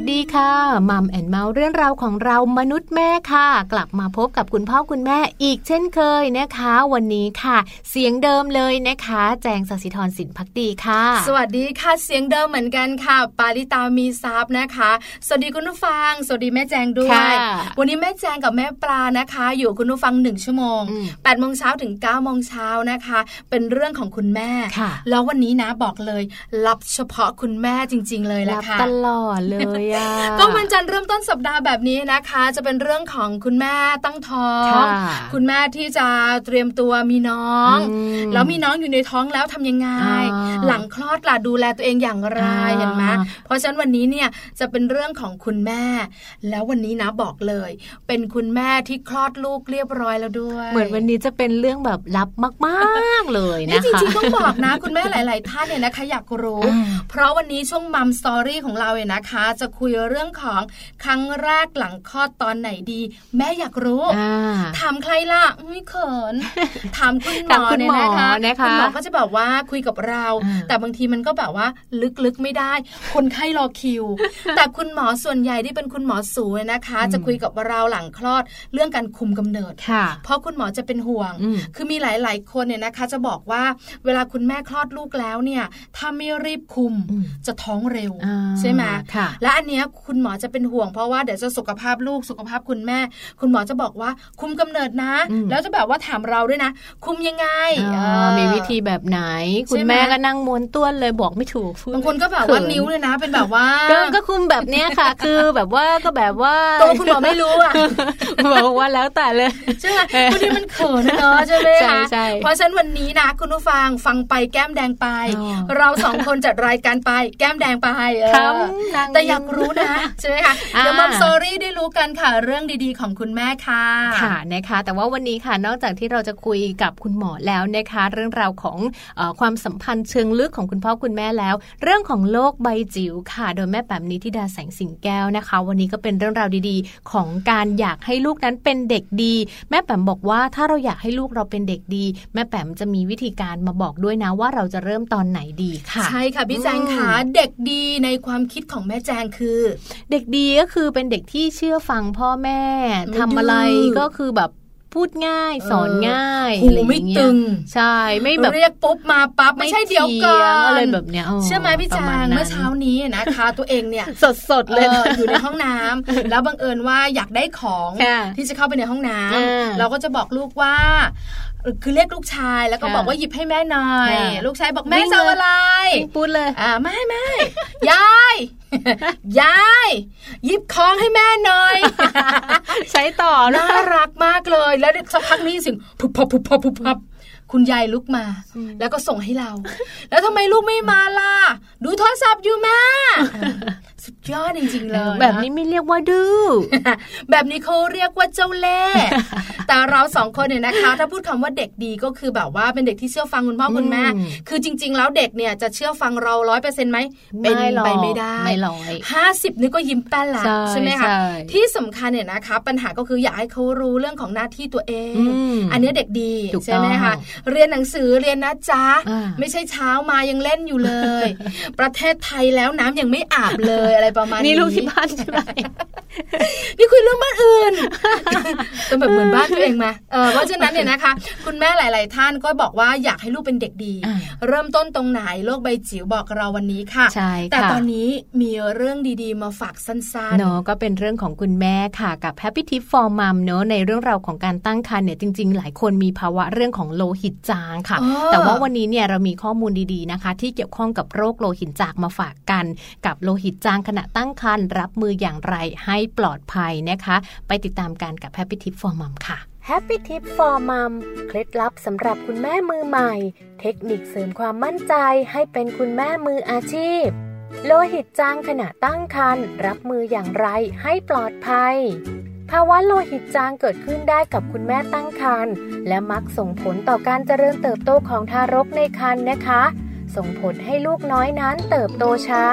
สวัสดีค่ะมัมแอนเมาส์เรื่องราวของเรามนุษย์แม่ค่ะ กลับมาพบกับคุณพ่อคุณแม่อีกเช่นเคยนะคะ วันนี้ค่ะ เสียงเดิมเลยนะคะ แจงสศิธรสินพักดีค่ะ สวัสดีค่ะเสียงเดิมเหมือนกันค่ะ ปาริตามีซับนะคะ สวัสดีคุณผู้ฟัง สวัสดีแม่แจงด้วยค่ะวันนี้แม่แจงกับแม่ปลานะคะ อยู่คุณผู้ฟังหนึ่งชั่วโมงอืม8ปดโมงเช้าถึง9ก้าโมงเช้านะคะ เป็นเรื่องของคุณแม่ค่ะแล้ววันนี้นะบอกเลยรับเฉพาะคุณแม่จริง ๆ เลยแหละรับค่ะตลอดเลยอะก็วันจันทร์เริ่มต้นสัปดาห์แบบนี้นะคะ จะเป็นเรื่องของคุณแม่ตั้งท้องค่ะคุณแม่ที่จะเตรียมตัวมีน้องอืมแล้วมีน้องอยู่ในท้องแล้วทำยังไงอ่าหลังคลอดล่ะดูแลตัวเองอย่างไรอ่าเห็นไหมเพราะฉะนั้นวันนี้เนี่ยจะเป็นเรื่องของคุณแม่ แล้ววันนี้นะบอกเลย เป็นคุณแม่ที่คลอดลูกเรียบร้อยแล้วด้วย เหมือนวันนี้จะเป็นเรื่องแบบลับมากๆ เลยนะคะนี่จริงๆต้องบอกนะคุณแม่หลาย ๆ ท่านเนี่ยนะคะอยากรู้อ่าเพราะวันนี้ช่วงมัมสตอรี่ของเราเนี่ยนะคะ จะคุยเรื่องของครั้งแรกหลังคลอดตอนไหนดี แม่อยากรู้อ่าถามใครล่ะไม่เขินถามคุณหมถามอคุณเนี่ยหมอนะคะนะคะคุณหมอก็จะแบบว่าคุยกับเราอ่าแต่บางทีมันก็แบบว่าลึกๆไม่ได้ คนไข้รอคิว แต่คุณหมอส่วนใหญ่ที่เป็นคุณหมอสูเนี่ยนะคะอืมจะคุยกับเราหลังคลอดเรื่องการคุมกำเนิดค่ะเพราะคุณหมอจะเป็นห่วงอืมคือมีหลาย ๆ คนเนี่ยนะคะจะบอกว่าเวลาคุณแม่คลอดลูกแล้วเนี่ย ถ้าไม่รีบคุมอืมจะท้องเร็วอ่าใช่ไหมค่ะและอันเนี้ยคุณหมอจะเป็นห่วงเพราะว่าเดี๋ยวจะสุขภาพลูกสุขภาพคุณแม่ คุณหมอจะบอกว่าคุมกำเนิดนะอืมแล้วจะแบบว่าถามเราด้วยนะ คุมยังไงอ่าเออมีวิธีแบบไหน คุใช่ณไหมแม่ก็นั่งม้วนต้วนเลยบอกไม่ถูกพูดบางคนก็แบบว่าเขินิ้วเลยนะ เป็นแบบว่าก็ก็คุมแบบเนี้ยค่ะ คือแบบว่าก็แบบว่าตัวคุณหมอไม่รู้อะบอกว่าแล้วแต่เลยใช่ไหมบางทีมันเขินนะเนอะใช่ไหมใช่คะใช่เพราะฉะนั้นวันนี้นะ คุณผู้ฟังฟังไปแก้มแดงไปอ๋อเราสองคนจัดรายการไปแก้มแดงไปเออทำนางแต่อยากรู้นะใช่ไหมคะอ่าเดี๋ยวมัมซอรี่ได้รู้กันค่ะ เรื่องดีๆ ของคุณแม่ค่ะค่ะนะคะ แต่ว่าวันนี้ค่ะนอกจากที่เราจะคุยกับคุณหมอแล้วนะคะ เรื่องราวของเออความสัมพันธ์เชิงลึกของคุณพ่อคุณแม่แล้ว เรื่องของโลกใบจิ๋วค่ะ โดยแม่แปมนิธิดาแสงสิงแก้วนะคะ วันนี้ก็เป็นเรื่องราวดีๆ ของการอยากให้ลูกนั้นเป็นเด็กดี แม่แปมบอกว่าถ้าเราอยากให้ลูกเราเป็นเด็กดี แม่แปมจะมีวิธีการมาบอกด้วยนะว่าเราจะเริ่มตอนไหนดีค่ะ ใช่ค่ะพี่แจงค่ะอืมเด็กดีในความคิดของแม่แจงคือ เด็กดีก็คือเป็นเด็กที่เชื่อฟังพ่อแม่ไม่ทำอะไรดื้อก็คือแบบพูดง่ายสอนง่ายหูอะไรอย่างไม่เงี้ตึยงใช่ไม่แบบเรียกปุ๊บมาปั๊บไม่ใช่เดี๋ยวก่อถีงนอะไรแบบเนี้ยเชื่อไหมพี่ปแจระณงนั้นเมื่อเช้านี้นะคะตัวเองเนี่ยสดสดๆเลยเอออยู่ในห้องน้ำแล้วบังเอิญว่าอยากได้ของค่ะที่จะเข้าไปในห้องน้ำอ่าเราก็จะบอกลูกว่าเอ่อ คือเรียกลูกชายแล้วก็ค่ะบอกว่าหยิบให้แม่หน่อยค่ะลูกชายบอกแม่วิ่งจะเอาเลยอะไรพูดเลยอ่าไม่ไม่ยายยายหยิบของให้แม่หน่อย ใช้ต่อนะน่ารักมากเลย แล้วสักพักนี้สิงพุบพับพุบพับพุบพับคุณยายลุกมา แล้วก็ส่งให้เรา แล้วทำไมลูกไม่มาล่ะ ดูโทรศัพท์อยู่แม่ สุดยอดจริงๆเลยะแบบนี้ไม่เรียกว่าดื้อแบบนี้เขาเรียกว่าเจ้าเล่ห์แต่เราสองคนเนี่ยนะคะ ถ้าพูดคำว่าเด็กดีก็คือแบบว่าเป็นเด็กที่เชื่อฟังคุณพ่อคุณแม่อืมคือจริง ๆ แล้วเด็กเนี่ยจะเชื่อฟังเราร้อยเปอร์เซ็นต์ไหมเป็นหรอกไปไม่ได้ไม่ร้อยห้าสิบนี่ก็ยิ้มแป้นละใช่ใช่ไหมคะใช่ที่สำคัญเนี่ยนะคะ ปัญหาก็คืออยากให้เขารู้เรื่องของหน้าที่ตัวเองอืมอันนี้เด็กดีถูกใช่ไหมต้คะองเรียนหนังสือเรียนนะจ๊ะอ่าไม่ใช่เช้ามายังเล่นอยู่เลย ประเทศไทยแล้วน้ำยังไม่อาบเลยอะไรประมาณนี้นี่ลูกที่บ้านใช่ไหมนี่คุยเรื่องบ้านอื่นเป็นแบบเหมือนบ้านตัวเองมาเออเพราะฉะนั้นเนี่ยนะคะ คุณแม่หลาย ๆ ท่านก็บอกว่าอยากให้ลูกเป็นเด็กดีอ่าเริ่มต้นตรงไหนโลกใบจิ๋วบอกเราวันนี้ค่ะใช่แต่ค่ะตอนนี้มีเรื่องดีๆ มาฝากสั้นเนาะก็เป็นเรื่องของคุณแม่ค่ะกับ Happy Tip for Mom เนาะในเรื่องราวของการตั้งครรภ์เนี่ยจริง ๆ หลายคนมีภาวะเรื่องของโลหิตจางค่ะอ๋อแต่ว่าวันนี้เนี่ยเรามีข้อมูลดีๆนะคะ ที่เกี่ยวข้องกับโรคโลหิตจางมาฝากกัน กับโลหิตจางขณะตั้งครรภ์รับมืออย่างไรให้ปลอดภัยนะคะ ไปติดตามกันกับ Happy Tip for Mom ค่ะ Happy Tip for Mom เคล็ดลับสำหรับคุณแม่มือใหม่ เทคนิคเสริมความมั่นใจให้เป็นคุณแม่มืออาชีพ โลหิตจางขณะตั้งครรภ์รับมืออย่างไรให้ปลอดภัยภาวะโลหิตจางเกิดขึ้นได้กับคุณแม่ตั้งครรภ์และมักส่งผลต่อการเจริญเติบโตของทารกในครรภ์นะคะ ส่งผลให้ลูกน้อยนั้นเติบโตช้า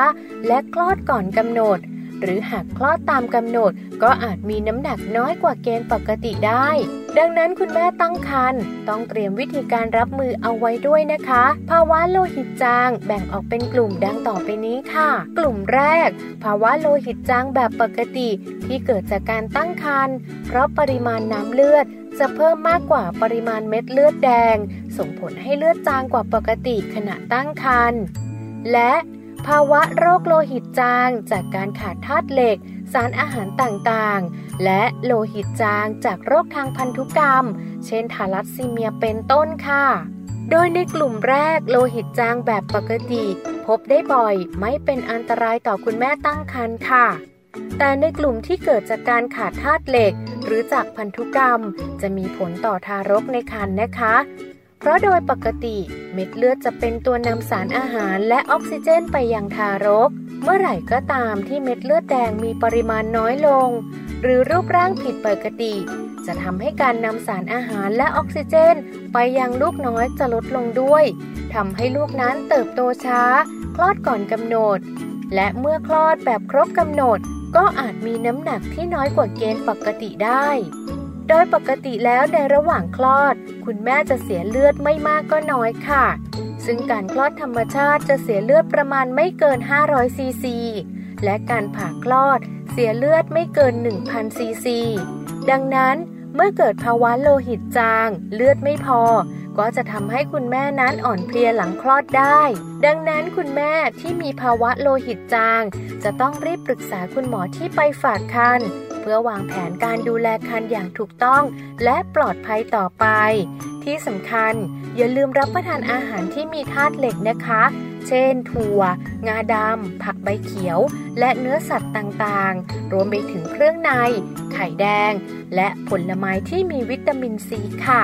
และคลอดก่อนกำหนด หรือหากคลอดตามกำหนด ก็อาจมีน้ำหนักน้อยกว่าเกณฑ์ปกติได้ ดังนั้นคุณแม่ตั้งครรภ์ต้องเตรียมวิธีการรับมือเอาไว้ด้วยนะคะ ภาวะโลหิตจางแบ่งออกเป็นกลุ่มดังต่อไปนี้ค่ะ กลุ่มแรก ภาวะโลหิตจางแบบปกติ ที่เกิดจากการตั้งครรภ์เพราะปริมาณน้ำเลือดจะเพิ่มมากกว่าปริมาณเม็ดเลือดแดง ส่งผลให้เลือดจางกว่าปกติขณะตั้งครรภ์และ ภาวะโรคโลหิตจางจากการขาดธาตุเหล็ก สารอาหารต่างๆ และโลหิตจางจากโรคทางพันธุกรรม เช่นทาลัสซีเมียเป็นต้นค่ะ โดยในกลุ่มแรกโลหิตจางแบบปกติ พบได้บ่อยไม่เป็นอันตรายต่อคุณแม่ตั้งครรภ์ค่ะแต่ในกลุ่มที่เกิดจากการขาดธาตุเหล็ก หรือจากพันธุกรรม จะมีผลต่อทารกในครรภ์นะคะ เพราะโดยปกติเม็ดเลือดจะเป็นตัวนำสารอาหารและออกซิเจนไปยังทารก เมื่อไหร่ก็ตามที่เม็ดเลือดแดงมีปริมาณน้อยลง หรือรูปร่างผิดปกติ จะทำให้การนำสารอาหารและออกซิเจน ไปยังลูกน้อยจะลดลงด้วยทำให้ลูกนั้นเติบโตช้า คลอดก่อนกำหนด และเมื่อคลอดแบบครบกำหนด ก็อาจมีน้ำหนักที่น้อยกว่าเกณฑ์ปกติได้ โดยปกติแล้วในระหว่างคลอด คุณแม่จะเสียเลือดไม่มากก็น้อยค่ะ ซึ่งการคลอดธรรมชาติจะเสียเลือดประมาณไม่เกิน 500 ซีซี และการผ่าคลอดเสียเลือดไม่เกิน 1,000 ซีซี ดังนั้นเมื่อเกิดภาวะโลหิตจาง เลือดไม่พอ ก็จะทำให้คุณแม่นั้นอ่อนเพลียหลังคลอดได้ ดังนั้นคุณแม่ที่มีภาวะโลหิตจาง จะต้องรีบปรึกษาคุณหมอที่ไปฝากคันเพื่อวางแผนการดูแลคันอย่างถูกต้อง และปลอดภัยต่อไป ที่สำคัญ อย่าลืมรับประทานอาหารที่มีธาตุเหล็กนะคะ เช่น ถั่ว งาดำ ผักใบเขียว และเนื้อสัตว์ต่างๆ รวมไปถึงเครื่องใน ไข่แดง และผลไม้ที่มีวิตามินซีค่ะ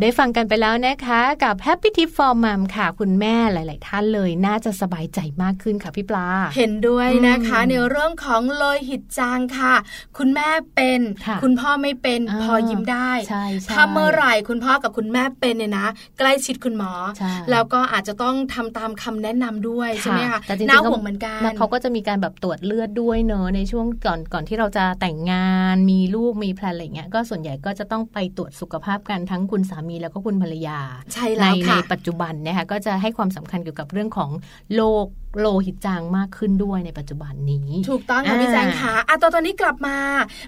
ได้ฟังกันไปแล้วนะคะกับ Happy Tip for Mom ค่ะ คุณแม่หลาย ๆ ท่านเลยน่าจะสบายใจมากขึ้นค่ะพี่ปลา เห็นด้วยนะคะอืมในเรื่องของโลหิตจางค่ะ คุณแม่เป็นค่ะคุณพ่อไม่เป็นอ่าพอยิ้มได้ใช่ใช่ถ้าเมื่อไหร่คุณพ่อกับคุณแม่เป็นเนี่ยนะ ใกล้ชิดคุณหมอใช่แล้วก็อาจจะต้องทำตามคำแนะนำด้วยใช่ไหมคะแต่จริงๆน่าก็ห่วงเหมือนกันแล้วเขาก็จะมีการแบบตรวจเลือดด้วยเนอะในช่วงก่อนก่อนที่เราจะแต่งงานมีลูกมีแพลนอะไรเงี้ยก็ส่วนใหญ่ก็จะต้องไปตรวจสุขภาพกันทั้งคุณสามีแล้วก็คุณภรรยาใช่ในแล้วในค่ะปัจจุบันนะคะก็จะให้ความสำคัญเกี่ยวกับเรื่องของโรค โลหิตจางมากขึ้นด้วยในปัจจุบันนี้ ถูกต้องค่ะอ่าพี่แจงค่ะอะตอนตอนนี้กลับมา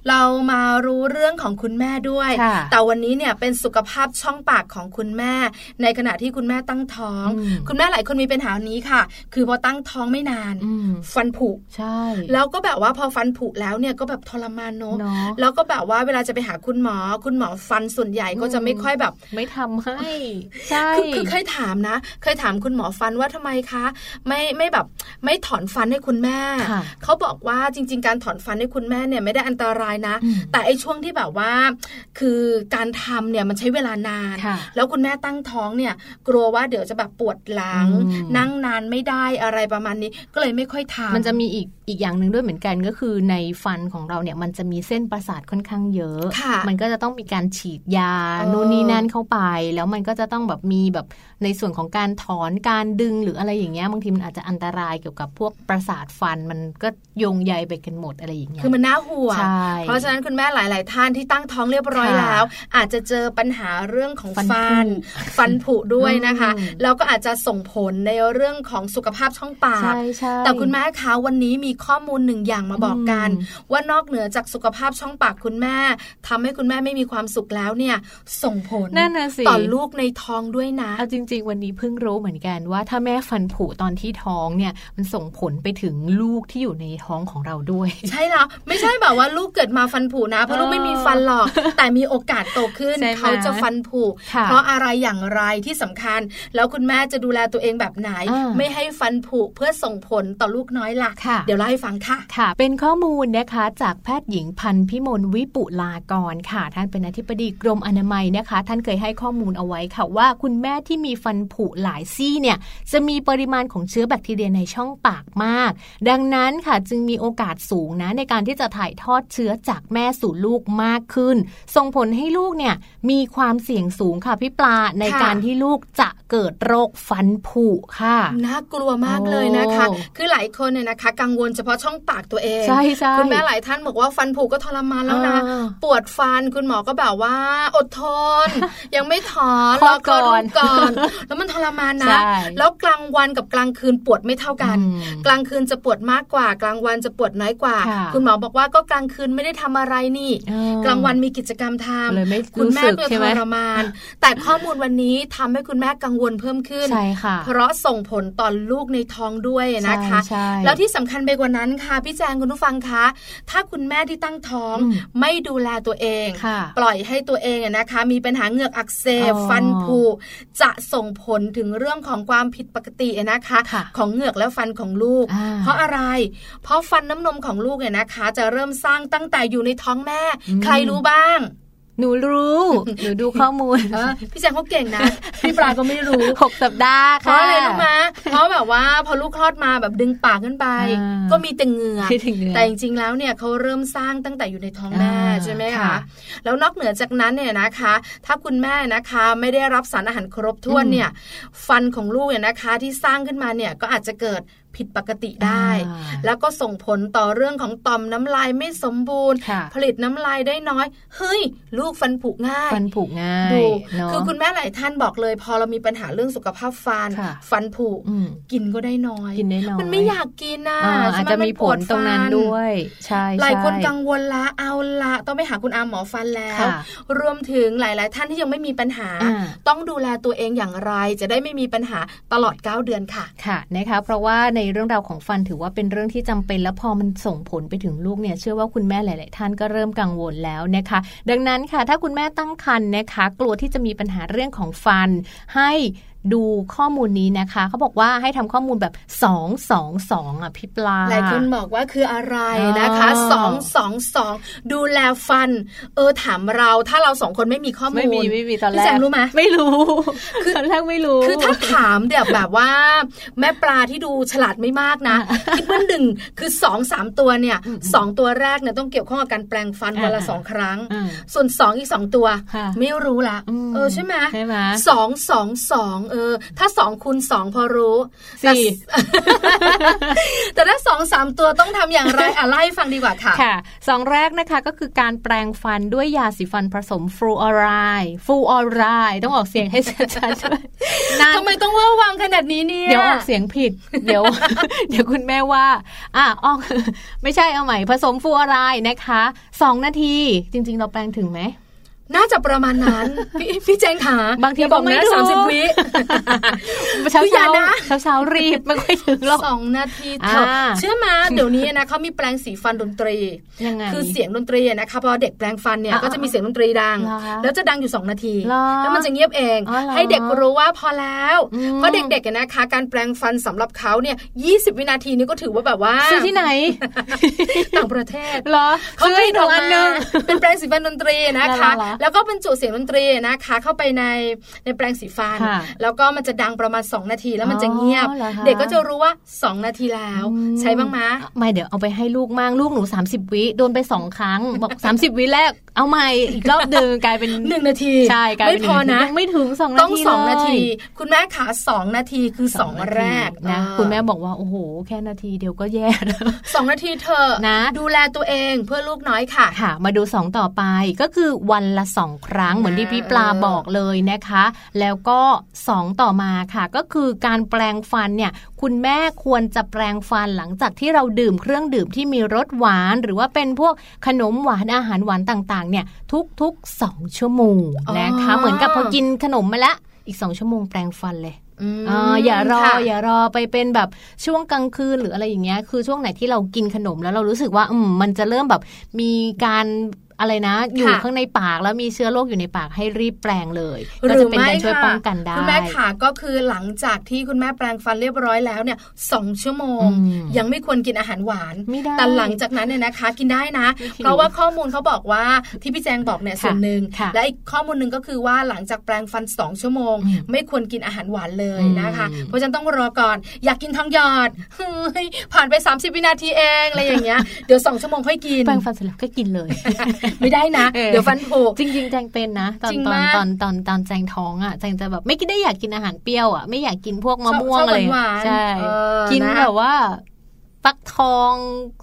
เรามารู้เรื่องของคุณแม่ด้วยค่ะแต่วันนี้เนี่ยเป็นสุขภาพช่องปากของคุณแม่ ในขณะที่คุณแม่ตั้งท้องอืมคุณแม่หลายคนมีปัญหานี้ค่ะ คือพอตั้งท้องไม่นานอืมฟันผุใช่ แล้วก็แบบว่าพอฟันผุแล้วเนี่ยก็แบบทรมานเนอะเนาะแล้วก็แบบว่าเวลาจะไปหาคุณหมอ คุณหมอฟันส่วนใหญ่ก็จะไม่ค่อยแบบ ไม่ทำให้ใช่คือคือเคยถามนะ เคยถามคุณหมอฟันว่าทำไมคะ ไม่ไม่แบบ ไม่ถอนฟันให้คุณแม่ค่ะเขาบอกว่าจริง ๆ การถอนฟันให้คุณแม่เนี่ยไม่ได้อันตรายนะอืมแต่ไอ้ช่วงที่แบบว่า คือการทำเนี่ยมันใช้เวลานานค่ะแล้วคุณแม่ตั้งท้องเนี่ย กลัวว่าเดี๋ยวจะแบบปวดหลังอืมนั่งนานไม่ได้อะไรประมาณนี้ก็เลยไม่ค่อยทำมันจะมีอีกอีกอย่างหนึ่งด้วยเหมือนกันก็คือในฟันของเราเนี่ยมันจะมีเส้นประสาทค่อนข้างเยอะค่ะมันก็จะต้องมีการฉีดยาเออนู่นนี่นั่นเข้าไป แล้วมันก็จะต้องแบบมีแบบในส่วนของการถอนการดึงหรืออะไรอย่างเงี้ยบางทีมันอาจจะอันตรายเกี่ยวกับพวกประสาทฟันมันก็โยงใยไปกันหมดอะไรอย่างเงี้ยคือมันน่าห่วงใช่เพราะฉะนั้นคุณแม่หลาย ๆ ท่านที่ตั้งท้องเรียบร้อยค่ะแล้ว อาจจะเจอปัญหาเรื่องของฟัน ฟันผุฟันผุด้วยนะคะอืมแล้วก็อาจจะส่งผลในเรื่องของสุขภาพช่องปากใช่ใช่แต่คุณแม่คะวันนี้มีข้อมูลหนึ่งอย่างมาบอกกันอืมว่านอกเหนือจากสุขภาพช่องปากคุณแม่ทำให้คุณแม่ไม่มีความสุขแล้วเนี่ยส่งผลนั่นน่ะสิต่อลูกในท้องด้วยนะเอาจริง ๆ วันนี้เพิ่งรู้เหมือนกันว่าถ้าแม่ฟันผุตอนที่ท้องเนี่ยมันส่งผลไปถึงลูกที่อยู่ในท้องของเราด้วย ใช่แล้วไม่ใช่แบบว่าลูกเกิดมาฟันผุนะเพราะเออลูกไม่มีฟันหรอก แต่มีโอกาสโตขึ้นใช่ไหมเขาจะฟันผุค่ะเพราะอะไรอย่างไรที่สำคัญ แล้วคุณแม่จะดูแลตัวเองแบบไหนอ่าไม่ให้ฟันผุเพื่อส่งผลต่อลูกน้อยล่ะค่ะ เดี๋ยวเล่าให้ฟังค่ะค่ะ เป็นข้อมูลนะคะจากแพทย์หญิงพันธ์พิมลวิปุลากรค่ะ ท่านเป็นอธิบดีกรมอนามัยนะคะ ท่านเคยให้ข้อมูลเอาไว้ค่ะว่า คุณแม่ที่มีฟันผุหลายซี่เนี่ยจะมีปริมาณของเชื้อแบคทีเรียลียในช่องปากมาก ดังนั้นค่ะจึงมีโอกาสสูงนะในการที่จะถ่ายทอดเชื้อจากแม่สู่ลูกมากขึ้น ส่งผลให้ลูกเนี่ยมีความเสี่ยงสูงค่ะพี่ปลาในการที่ลูกจะเกิดโรคฟันผุค่ะน่ากลัวมากเลยนะคะ คือหลายคนเนี่ยนะคะ กังวลเฉพาะช่องปากตัวเองใช่ใช่คุณแม่หลายท่านบอกว่าฟันผุก็ทรมานแล้วนะ ปวดฟันคุณหมอก็แบบว่า อดทน ยังไม่ถอนรอก่อนก่อน แล้วมันทรมานนะ แล้วกลางวันกับกลางคืนปวดไม่เท่ากัน กลางคืนจะปวดมากกว่า กลางวันจะปวดน้อยกว่า คุณหมอบอกว่าก็กลางคืนไม่ได้ทำอะไรนี่ กลางวันมีกิจกรรมทำคุณแม่ก็ทรมาน แต่ข้อมูลวันนี้ทำให้คุณแม่กังวลเพิ่มขึ้นเพราะส่งผลต่อลูกในท้องด้วยนะคะ แล้วที่สำคัญไปกว่านั้นค่ะพี่แจงคุณผู้ฟังคะถ้าคุณแม่ที่ตั้งท้องไม่ดูแลตัวเอง ปล่อยให้ตัวเองนะคะ มีปัญหาเหงือกอักเสบฟันผุจะส่งผลถึงเรื่องของความผิดปกตินะคะ ของเหงือกและฟันของลูก เพราะอะไร เพราะฟันน้ำนมของลูกเนี่ยนะคะ จะเริ่มสร้างตั้งแต่อยู่ในท้องแม่ ใครรู้บ้าง หนูรู้ หนูดูข้อมูลพี่แจงเขาเก่งนะ พี่ปลาก็ไม่รู้หกสัปดาห์ค่ะเพราะอะไรรู้ไหมเพราะแบบว่าพอลูกคลอดมาแบบดึงปากขึ้นไป ก็มีแต่เหงื่อแต่จริงๆแล้วเนี่ยเขาเริ่มสร้างตั้งแต่อยู่ในท้องแม่ใช่ไหมคะแล้วนอกเหนือจากนั้นเนี่ยนะคะ ถ้าคุณแม่นะคะไม่ได้รับสารอาหารครบถ้วนเนี่ย ฟันของลูกเนี่ยนะคะที่สร้างขึ้นมาเนี่ยก็อาจจะเกิด ผิดปกติได้ แล้วก็ส่งผลต่อเรื่องของต่อมน้ำลายไม่สมบูรณ์ ผลิตน้ำลายได้น้อย เฮ้ย ลูกฟันผุง่าย ฟันผุง่ายดูคือคุณแม่หลายท่านบอกเลย พอเรามีปัญหาเรื่องสุขภาพฟัน ฟันผุกินก็ได้น้อยกินได้น้อยมันไม่อยากกินนะอาจจะมีผลตรงนั้นด้วยใช่หลายคนกังวลละเอาละต้องไปหาคุณอาหมอฟันแล้ว รวมถึงหลาย ๆ ท่านที่ยังไม่มีปัญหา ต้องดูแลตัวเองอย่างไร จะได้ไม่มีปัญหาตลอด 9 เดือนค่ะค่ะนะคะเพราะว่าในเรื่องราวของฟันถือว่าเป็นเรื่องที่จำเป็น แล้วพอมันส่งผลไปถึงลูกเนี่ยเชื่อว่าคุณแม่หลาย ๆ ท่านก็เริ่มกังวลแล้วนะคะ ดังนั้นค่ะ ถ้าคุณแม่ตั้งครรภ์นะคะ กลัวที่จะมีปัญหาเรื่องของฟันให้ ดูข้อมูลนี้นะคะ เขาบอกว่าให้ทำข้อมูลแบบ 2 2 2 อะพี่ปลาหลายคนบอกว่าคืออะไรนะคะ 2 2 2 ดูแลฟัน เออถามเราถ้าเราสองคนไม่มีข้อมูล ไม่มีไม่มีตอนแรกพี่แจงรู้ไหมไม่รู้คือตอนแรกไม่รู้ คือถ้าถามเดี๋ยวแบบว่า แม่ปลาที่ดูฉลาดไม่มากนะคิดว่าหนึ่งคือสองสามตัวเนี่ยสองตัวแรกเนี่ยต้องเกี่ยวข้องกับการแปลงฟันวันละสองครั้ง ส่วนสองอีกสองตัว ไม่รู้ละเออใช่ไหมใช่ไหมสองสองสองเออ ถ้าสองคูณสองพอรู้สี่แต่ถ้าสองสามตัวต้องทำอย่างไรอะไล่ฟังดีกว่าค่ะค่ะสองแรกนะคะก็คือการแปลงฟันด้วยยาสีฟันผสมฟลูออไรด์ฟลูออไรด์ต้องออกเสียงให้ชัดๆด้วยทำไมต้องว่าวางขนาดนี้เนี่ยเดี๋ยวออกเสียงผิด เดี๋ยว เดี๋ยวคุณแม่ว่า อะออกไม่ใช่เอาใหม่ผสมฟลูออไรด์นะคะสองนาทีจริง ๆ เราแปลงถึงไหม น่าจะประมาณนั้นพี่พี่แจงขาบางทีบอกนะสามสิบวิเช้าเช้าเช้าเช้ารีบไม่ค่อยถึงหรอกสองนาทีเถอะเชื่อมาเดี๋ยวนี้นะเขามีแปลงสีฟันดนตรียังไงคือเสียงดนตรีนะคะพอเด็กแปลงฟันเนี่ยก็จะมีเสียงดนตรีดัง แล้วจะดังอยู่สองนาที แล้วมันจะเงียบเอง ให้เด็กรู้ว่าพอแล้วเพราะเด็กๆนะคะ การแปลงฟันสำหรับเขาเนี่ยยี่สิบวินาทีนี้ก็ถือว่าแบบว่าซื้อที่ไหนต่างประเทศเหรอเขาให้ดูอันนึงเป็นแปลงสีฟันดนตรีนะคะแล้วก็บรรจุเสียงดนตรีนะคะ เข้าไปในในแปลงสีฟัน แล้วก็มันจะดังประมาณ 2 นาทีแล้วมันจะเงียบ เด็กก็จะรู้ว่า 2 นาทีแล้ว ใช้บ้างไหมไม่เดี๋ยวเอาไปให้ลูกมั่งลูกหนู 30 วิโดนไป 2 ครั้ง บอก 30 วิแรกเอาใหม่อีกรอบเดิมกลายเป็นหนึ่งนาทีใช่กลายเป็นไม่พอนะยังไม่ถึงสองนาทีต้องสองนาที คุณแม่ขาสองนาทีคือสองแรกนะคุณแม่บอกว่าโอ้โห แค่นาทีเดียวก็แย่สองนาทีเธอนะ ดูแลตัวเองเพื่อลูกน้อยค่ะค่ะ มาดูสองต่อไปก็คือวันละสองครั้งเหมือนที่พี่ปลาบอกเลยนะคะ แล้วก็สองต่อมาค่ะ ก็คือการแปลงฟันเนี่ยคุณแม่ควรจะแปลงฟันหลังจากที่เราดื่มเครื่องดื่มที่มีรสหวาน หรือว่าเป็นพวกขนมหวานอาหารหวานต่างๆ เนี่ยทุกๆสองชั่วโมงนะคะ เหมือนกับพอกินขนมมาแล้วอีกสองชั่วโมงแปลงฟันเลยอ่าอย่ารออย่ารอไปเป็นแบบช่วงกลางคืนหรืออะไรอย่างเงี้ย คือช่วงไหนที่เรากินขนมแล้วเรารู้สึกว่าอืมมันจะเริ่มแบบมีการ อะไรนะ อยู่ค่ะข้างในปากแล้วมีเชื้อโรคอยู่ในปากให้รีบแปลงเลยหก็รืจะอเป็นไม่การช่วยค่ะป้องกันได้คุณแม่ขาก็คือหลังจากที่คุณแม่แปลงฟันเรียบร้อยแล้วเนี่ยสองชั่วโมงอืมยังไม่ควรกินอาหารหวานไม่ได้แต่หลังจากนั้นเนี่ยนะคะ กินได้นะไม่หิวเพราะว่าข้อมูลเขาบอกว่าที่พี่แจงบอกเนี่ยค่ะส่วนหนึ่งค่ะและอีกข้อมูลหนึ่งก็คือว่าหลังจากแปลงฟันสองชั่วโมงอืมไม่ควรกินอาหารหวานเลยนะคะอืมเพราะฉะนั้นต้องรอก่อน อยากกินทองหยอดเฮ้ยผ่านไป 30 วินาทีเองอะไรอย่างเงี้ยเดี๋ยวสองชั่วโมงค่อยกินแปรงฟันเสร็จแล้วก็กินเลยไม่ได้นะเออเดี๋ยวฟันผุจริงๆแจงเป็นนะ ตอนจริงตอนมากตอนตอนตอนแจงท้องอะแจงจะแบบไม่กินได้อยากกินอาหารเปรี้ยวอะไม่อยากกินพวกมะม่วงชอบอะไรหวานๆใช่เออกินนะแบบว่า ฟักทอง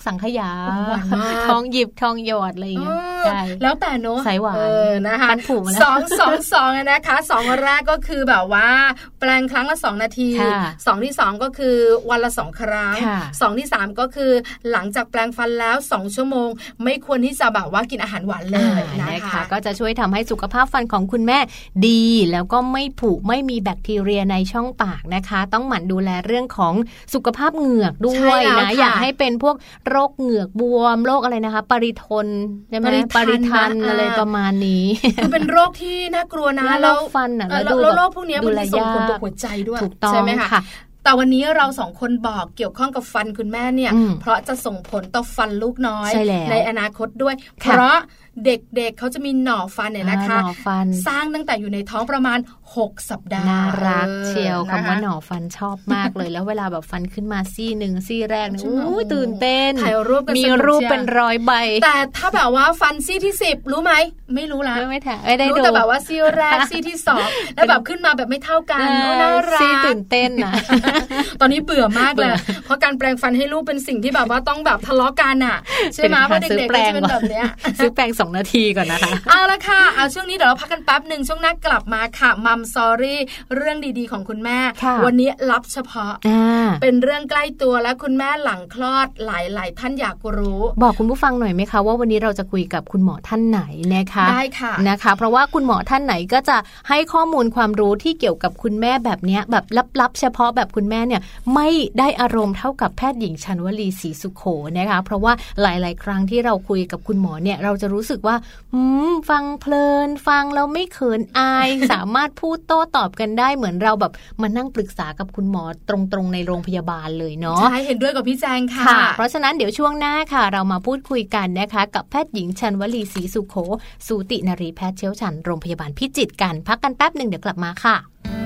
สังขยาโอ้หวานมากทองหยิบทองหยอดอะไรอย่างเงี้ยเออใช่แล้วแต่เนอะสายหวานเออนะคะฟันผุมาแล้วสองสองสองนะคะสองแรกก็คือแบบว่า แปลงครั้งละสองนาทีค่ะสองที่สองก็คือวันละสองครั้งค่ะสองที่สามก็คือหลังจากแปลงฟันแล้วสองชั่วโมง ไม่ควรที่จะแบบว่ากินอาหารหวานเลยอ่านะนะคะ ก็จะช่วยทำให้สุขภาพฟันของคุณแม่ดี แล้วก็ไม่ผุไม่มีแบคทีเรียในช่องปากนะคะ ต้องหมั่นดูแลเรื่องของสุขภาพเหงือกด้ใช่วยแล้วนะค่ะอย่าให้เป็นพวกโรคเหงือกบวมโรคอะไรนะคะ ปริทนใช่ไหมปริทันนะอะไรอ่าประมาณนี้คือเป็นโรคที่น่ากลัวนะแล้วโรคฟันอะเออแล้วแล้วดูแล้วแบบโรคพวกเนี้ยดูมันแลจะส่งผลยากต่อหัวใจด้วยถูกต้องใช่ไหมคะค่ะแต่วันนี้เราสองคนบอกเกี่ยวข้องกับฟันคุณแม่เนี่ยอืมเพราะจะส่งผลต่อฟันลูกน้อยใช่แล้วในอนาคตด้วย เพค่ะราะ เด็กๆเขาจะมีหน่อฟันเนี่ยนะคะอ่าหน่อฟัน สร้างตั้งแต่อยู่ในท้องประมาณ 6 สัปดาห์น่ารักออเชียวนะคะคำว่าหน่อฟันชอบมากเลย แล้วเวลาแบบฟันขึ้นมาซี่หนึ่งซี่แรกเนี่ยใช่ไหมอู้ยตื่นเต้นถ่ายรูปกันมีสนุกรูปเชียวเป็นร้อยใบ แต่ถ้าแบบว่าฟันซี่ที่10รู้ไหมไม่รู้ละไม่ไม่ถ่ายไม่ได้รู้ดูแต่แบบว่าซี่แรกซี่ที่สองแล้วแบบขึ้นมาแบบไม่เท่ากันเอโอ้อน่ารัซี่กตื่นเต้นนะตอนนี้เบื่อมากเลยเบื่อเพราะการแปลงฟันให้ลูกเป็นสิ่งที่แบบว่าต้องแบบทะเลาะกันอะใช่ไหมเพราะเด็กๆก็จะเป็นแบบเนี้ยซื้อแปรงสองนาทีก่อนนะคะ เอาละค่ะ เอาช่วงนี้เดี๋ยวเราพักกันแป๊บหนึ่งช่วงหน้ากลับมาค่ะมัมซอรี่เรื่องดีๆของคุณแม่ค่ะวันนี้รับเฉพาะอ่าเป็นเรื่องใกล้ตัวและคุณแม่หลังคลอดหลาย ๆ ท่านอยากรู้ บอกคุณผู้ฟังหน่อยไหมคะว่าวันนี้เราจะคุยกับคุณหมอท่านไหนนะคะได้ค่ะนะคะ เพราะว่าคุณหมอท่านไหนก็จะให้ข้อมูลความรู้ที่เกี่ยวกับคุณแม่แบบเนี้ยแบบลับๆ เฉพาะแบบคุณแม่เนี่ยไม่ได้อารมณ์เท่ากับแพทย์หญิงชันวลีศรีสุขโขนะคะ เพราะว่าหลาย ๆ ครั้งที่เราคุยกับคุณหมอเนี่ยเราจะรู้สึกว่าอืมฟังเพลิน ฟังแล้วไม่เขินอาย สามารถพูดโต้ตอบกันได้เหมือนเราแบบมานั่งปรึกษากับคุณหมอตรงๆในโรงพยาบาลเลยเนาะใช่เห็นด้วยกับพี่แจงค่ะค่ะ เพราะฉะนั้นเดี๋ยวช่วงหน้าค่ะ เรามาพูดคุยกันนะคะ กับแพทย์หญิงชันวลีศรีสุโขสูตินรีแพทย์เชี่ยวชาญโรงพยาบาลพิจิตรกัน พักกันแป๊บหนึ่งเดี๋ยวกลับมาค่ะ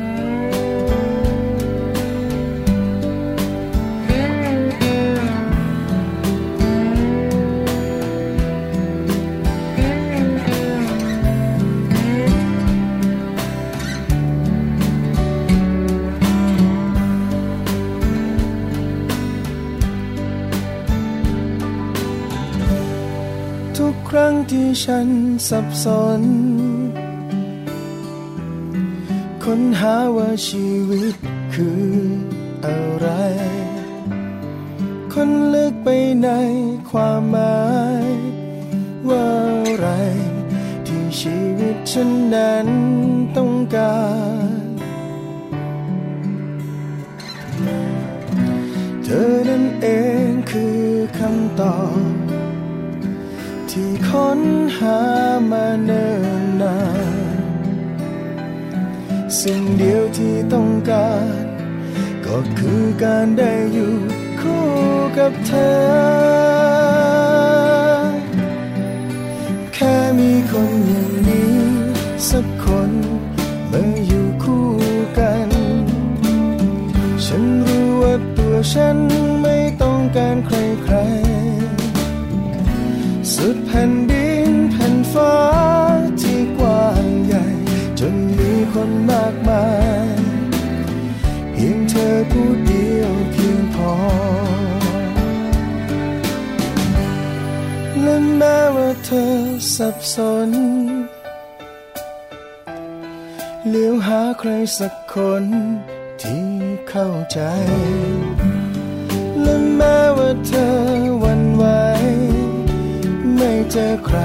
ที่ฉันสับสน ค้นหาว่าชีวิตคืออะไร คนลึกไปในความหมาย ว่าอะไร ที่ชีวิตฉันนั้นต้องการเธอนั้นเองคือคำตอบ ที่ค้นหามาเนิ่นนานสิ่งเดียวที่ต้องการ ก็คือการได้อยู่คู่กับเธอ แค่มีคนอย่างนี้สักคนมาอยู่คู่กัน ฉันรู้ว่าตัวฉัน คนมากมายเพียงเธอผู้เดียวเพียงพอ และแม้ว่าเธอสับสนเลี้ยวหาใครสักคนที่เข้าใจ และแม้ว่าเธอวันไหวไม่เจอใคร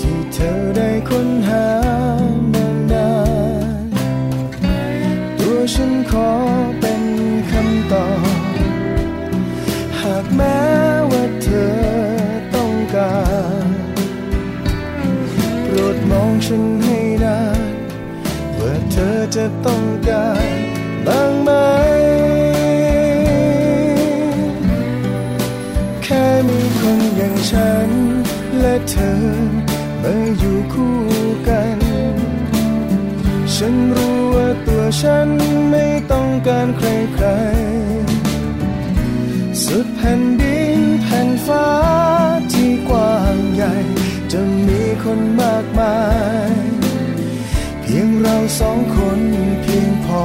ที่เธอได้ค้นหา ฉันขอเป็นคำตอบ หากแม้ว่าเธอต้องการโปรดมองฉันให้นานว่าเธอจะต้องการบ้างไหม แค่มีคนอย่างฉันและเธอมาอยู่คู่กัน ฉันรู้ว่า ฉันไม่ต้องการใครๆสุดแผ่นดินแผ่นฟ้าที่กว้างใหญ่ จะมีคนมากมาย เพียงเราสองคนเพียงพอ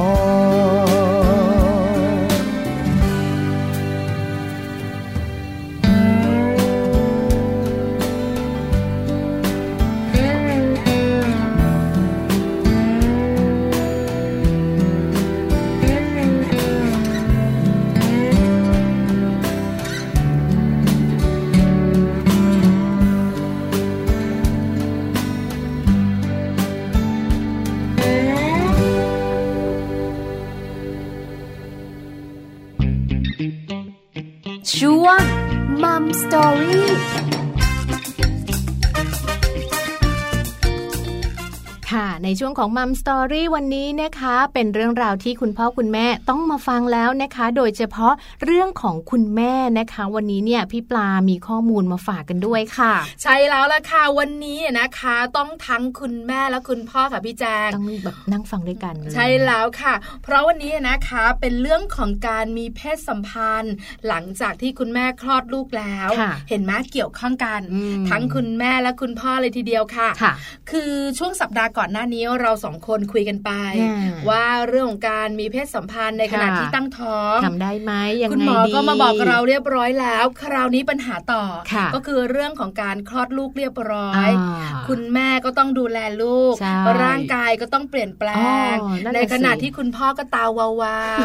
ของมัมสตอรี่วันนี้นะคะ เป็นเรื่องราวที่คุณพ่อคุณแม่ต้องมาฟังแล้วนะคะ โดยเฉพาะเรื่องของคุณแม่นะคะ วันนี้เนี่ยพี่ปลามีข้อมูลมาฝากกันด้วยค่ะ ใช่แล้วล่ะค่ะวันนี้นะคะ ต้องทั้งคุณแม่และคุณพ่อค่ะพี่แจงต้องแบบนั่งฟังด้วยกันเลยใช่แล้วค่ะ เพราะวันนี้นะคะเป็นเรื่องของการมีเพศสัมพันธ์ หลังจากที่คุณแม่คลอดลูกแล้วค่ะเห็นไหมเกี่ยวข้องกันอืมทั้งคุณแม่และคุณพ่อเลยทีเดียวค่ะค่ะคือช่วงสัปดาห์ก่อนหน้านี้เราสองคนคุยกันไปอืมว่าเรื่องของการมีเพศสัมพันธ์ในขณะค่ะที่ตั้งท้องทำได้ไหมยังไงคุณหมอดีก็มาบอกเราเรียบร้อยแล้ว คราวนี้ปัญหาต่อค่ะก็คือเรื่องของการคลอดลูกเรียบร้อยอ่าคุณแม่ก็ต้องดูแลลูกใช่ร่างกายก็ต้องเปลี่ยนแปลงอ๋อนั่นน่ะในขณะสิที่คุณพ่อก็ตาวา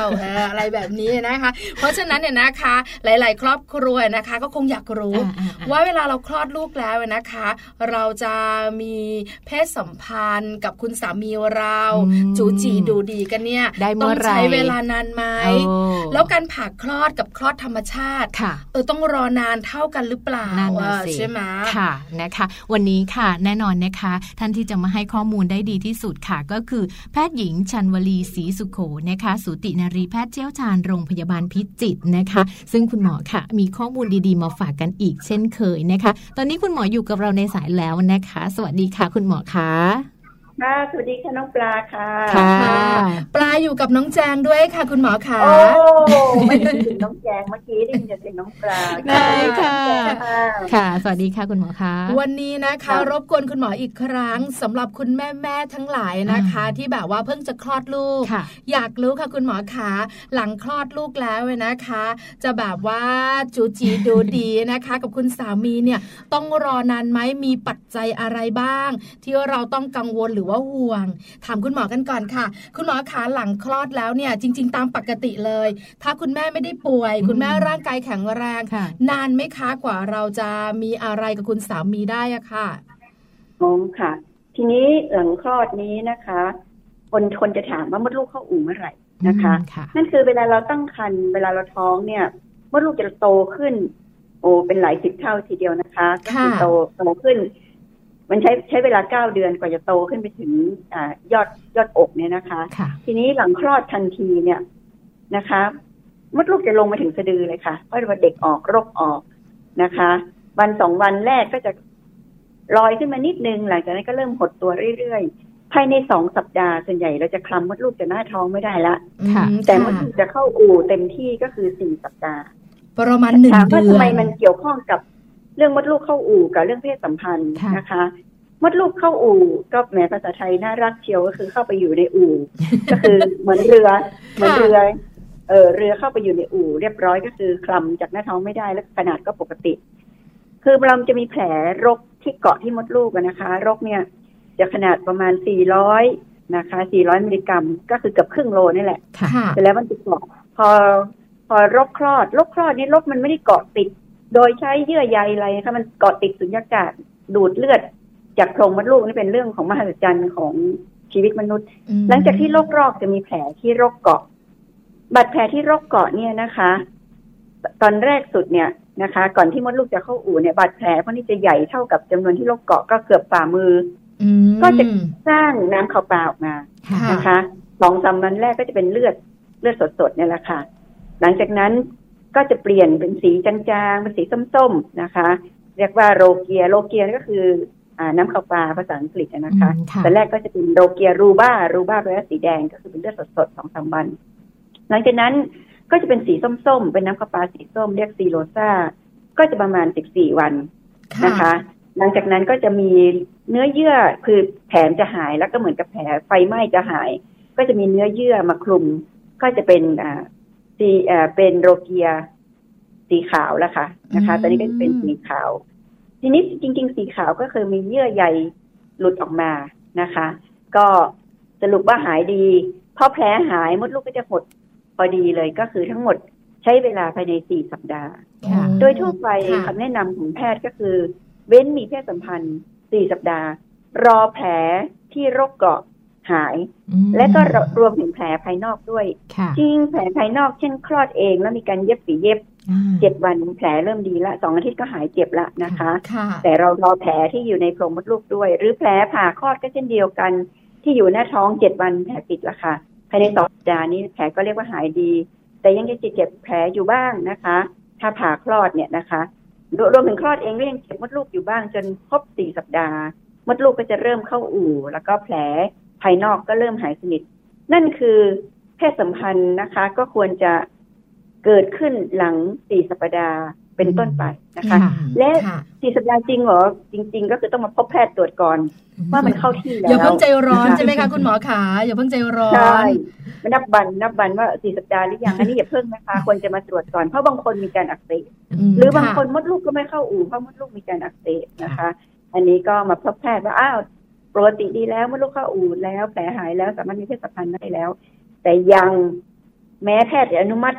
วๆเอออะไรแบบนี้นะคะ เพราะฉะนั้นเนี่ยนะคะ หลาย ๆ ครอบครัวนะคะ ก็คงอยากรู้อ่าอ่าอ่าว่าเวลาเราคลอดลูกแล้วนะคะ เราจะมีเพศสัมพันธ์กับคุณสามีเราอืมจูจีดูดีกันเนี่ยได้เมื่ต้อองไหร่ใช้เวลานานไหมโอ้แล้วการผ่าคลอดกับคลอดธรรมชาติค่ะเออต้องรอนานเท่ากันหรือเปล่านั่นน่ะอะสิใช่ไหมค่ะนะคะ วันนี้ค่ะแน่นอนนะคะ ท่านที่จะมาให้ข้อมูลได้ดีที่สุดค่ะ ก็คือแพทย์หญิงชันวลีศรีสุโขนะคะ สูตินารีแพทย์เชี่ยวชาญโรงพยาบาลพิจิตรนะคะ ซึ่งคุณหมอค่ะ มีข้อมูลดีๆ มาฝากกันอีกเช่นเคยนะคะ ตอนนี้คุณหมออยู่กับเราในสายแล้วนะคะ สวัสดีค่ะ คุณหมอคะ ค่ะสวัสดีค่ะน้องปลาค่ะค่ะ ปลาอยู่กับน้องแจงด้วยค่ะ คุณหมอคะโอ้ไม่ได้ยินน้องแจงเมื่อกี้ได้ยินแต่เสียงน้องปลาได้ค่ะค่ะ ค่ะ สวัสดีค่ะคุณหมอคะวันนี้นะคะค่ะรบกวนคุณหมออีกครั้งสำหรับคุณแม่แม่ๆทั้งหลายนะคะ ที่แบบว่าเพิ่งจะคลอดลูกค่ะอยากรู้ค่ะคุณหมอคะหลังคลอดลูกแล้วเนี่ยนะคะ จะแบบว่าจูจีดูดีนะคะ กับคุณสามีเนี่ยต้องรอนานไหมมีปัจจัยอะไรบ้าง ที่เราต้องกังวลหรือว่าห่วง ถามคุณหมอกันก่อนค่ะ คุณหมอคะหลังคลอดแล้วเนี่ย จริง ๆ ตามปกติเลย ถ้าคุณแม่ไม่ได้ป่วยอืมคุณแม่ร่างกายแข็งแรงค่ะนานไหมคะกว่าเราจะมีอะไรกับคุณสามีได้อะค่ะอ๋อค่ะ ทีนี้หลังคลอดนี้นะคะ คนคนจะถามว่ามดลูกเข้าอู่เมื่อไหร่นะคะอืมค่ะนั่นคือเวลาเราตั้งครรภ์เวลาเราท้องเนี่ยมดลูกจะโตขึ้น โอ้เป็นหลายสิบเท่าทีเดียวนะคะก็คือค่ะโตโตขึ้น มันใช้ใช้เวลาเก้าเดือนกว่าจะโตขึ้นไปถึงอ่ายอดยอดอกเนี่ยนะคะค่ะทีนี้หลังคลอดทันทีเนี่ยนะคะมดลูกจะลงมาถึงสะดือเลยค่ะ เพราะว่าเด็กออกรกออกนะคะ วันสองวันแรกก็จะลอยขึ้นมานิดนึง หลังจากนั้นก็เริ่มหดตัวเรื่อยๆ ภายในสองสัปดาห์ส่วนใหญ่เราจะคลำมดลูกจะหน้าท้องไม่ได้ละค่ะอืมแต่มค่ะดลูกจะเข้าอู่เต็มที่ก็คือสี่สัปดาห์ ประมาณหนึ่งถามว่าเดือทำไมนมันเกี่ยวข้องกับ เรื่องมดลูกเข้าอู่กับเรื่องเพศสัมพันธ์ค่ะนะคะมดลูกเข้าอู่ก็แหมภาษาไทยน่ารักเชียวก็คือเข้าไปอยู่ในอู่ ก็คือเหมือนเรือเหมือนเรือเออเรือเข้าไปอยู่ในอู่ เรียบร้อยก็คือคลำจากหน้าท้องไม่ได้แล้วขนาดก็ปกติ คือเราจะมีแผลรกที่เกาะที่มดลูกอะนะคะ รกเนี่ย จะขนาดประมาณ 400 นะคะ 400 มิลลิกรัม ก็คือเกือบครึ่งโลนี่แหละค่ะค่ะเสร็จแล้วมันจะเกาะพอพอรกคลอดรกคลอดนี่รกมันไม่ได้เกาะติด โดยใช้เยื่อใยอะไรนะคะมันเกาะติดสุญญากาศดูดเลือด จากโพรงมดลูกนี่เป็นเรื่องของมหัศจรรย์ของชีวิตมนุษย์อืมหลังจากที่โรครอกจะมีแผลที่รกเกาะบาดแผลที่รกเกาะเนี่ยนะคะ ตอนแรกสุดเนี่ยนะคะ ก่อนที่มดลูกจะเข้าอู่เนี่ยบาดแผลพวกนี้จะใหญ่เท่ากับจำนวนที่รกเกาะก็เกือบฝ่ามืออืมก็จะสร้างน้ำขาวปลาออกมาค่ะนะคะพสองสามวันแรกก็จะเป็นเลือดเลือดสดๆเนี่ยแหละค่ะ หลังจากนั้น ก็จะเปลี่ยนเป็นสีจางๆเป็นสีส้มๆนะคะ เรียกว่าโรเกียโรเกียก็คืออ่าน้ำข้าวปลาภาษาอังกฤษอะนะคะอืมค่ะแต่แรกก็จะเป็นโรเกียรูบ้ารูบ้าแปลว่าสีแดงก็คือเป็นเลือดสดๆสองสามวัน หลังจากนั้นก็จะเป็นสีส้มๆ เป็นน้ำข้าวปลาสีส้มเรียกซีโรซาก็จะประมาณสิบสี่วันนะคะ หลังจากนั้นก็จะมีเนื้อเยื่อคือแผลจะหายแล้วก็เหมือนกับแผลไฟไหม้จะหาย ก็จะมีเนื้อเยื่อมาคลุม ก็จะเป็นอ่า สีอ่าเป็นโรเกียสีขาวแล้วค่ะนะคะอืมตอนนี้ก็จะเป็นสีขาว ทีนี้จริง ๆ สีขาวก็คือมีเยื่อใยหลุดออกมานะคะ ก็สรุปว่าหายดีพอแผลหายมดลูกก็จะหดพอดีเลยก็คือทั้งหมดใช้เวลาภายในสี่สัปดาห์ค่ะโดยทั่วไปค่ะคำแนะนำของแพทย์ก็คือ เว้นมีเพศสัมพันธ์สี่สัปดาห์ รอแผลที่โรคเกาะ หายอืมและก็รวมถึงแผลภายนอกด้วยค่ะจริงแผลภายนอกเช่นคลอดเองแล้วมีการเย็บฝีเย็บอ่าเจ็ดวันแผลเริ่มดีละสองอาทิตย์ก็หายเจ็บละนะคะค่ะแต่เรารอแผลที่อยู่ในโพรงมดลูกด้วย หรือแผลผ่าคลอดก็เช่นเดียวกัน ที่อยู่หน้าท้องเจ็ดวันแผลปิดละค่ะภายในสองสัปดาห์นี้แผลก็เรียกว่าหายดี แต่ยังจะเจ็บแผลอยู่บ้างนะคะ ถ้าผ่าคลอดเนี่ยนะคะรวรวมถึงคลอดเองก็ยังเจ็บมดลูกอยู่บ้างจนครบสี่สัปดาห์ มดลูกก็จะเริ่มเข้าอู่ แล้วก็แผล ภายนอกก็เริ่มหายสนิท นั่นคือเพศสัมพันธ์นะคะ ก็ควรจะเกิดขึ้นหลังสี่สัปดาห์เป็นต้นไปนะคะค่ะและค่ะสี่สัปดาห์จริงเหรอจริง ๆ ก็คือต้องมาพบแพทย์ตรวจก่อน ว่ามันเข้าที่แล้วอย่าเพิ่งใจร้อนนะคะใช่ไหมคะคุณหมอขาอย่าเพิ่งใจร้อใช่นนับวันนับวันว่าสี่สัปดาห์หรือยังอันนี้อย่าเพิ่งนะคะควรจะมาตรวจก่อนเพราะบางคนมีการอักเสบมหรือบางคนะมดลูกก็ไม่เข้าอู่เพราะมดลูกมีการอักเสบนะคะ อันนี้ก็มาพบแพทย์ว่าอ้าว ปกติดีแล้วมดลูกเข้าอู่แล้วแผลหายแล้วสามารถมีเพศสัมพันธ์ได้แล้ว แต่ยังแม้แพทย์จะอนุมัติ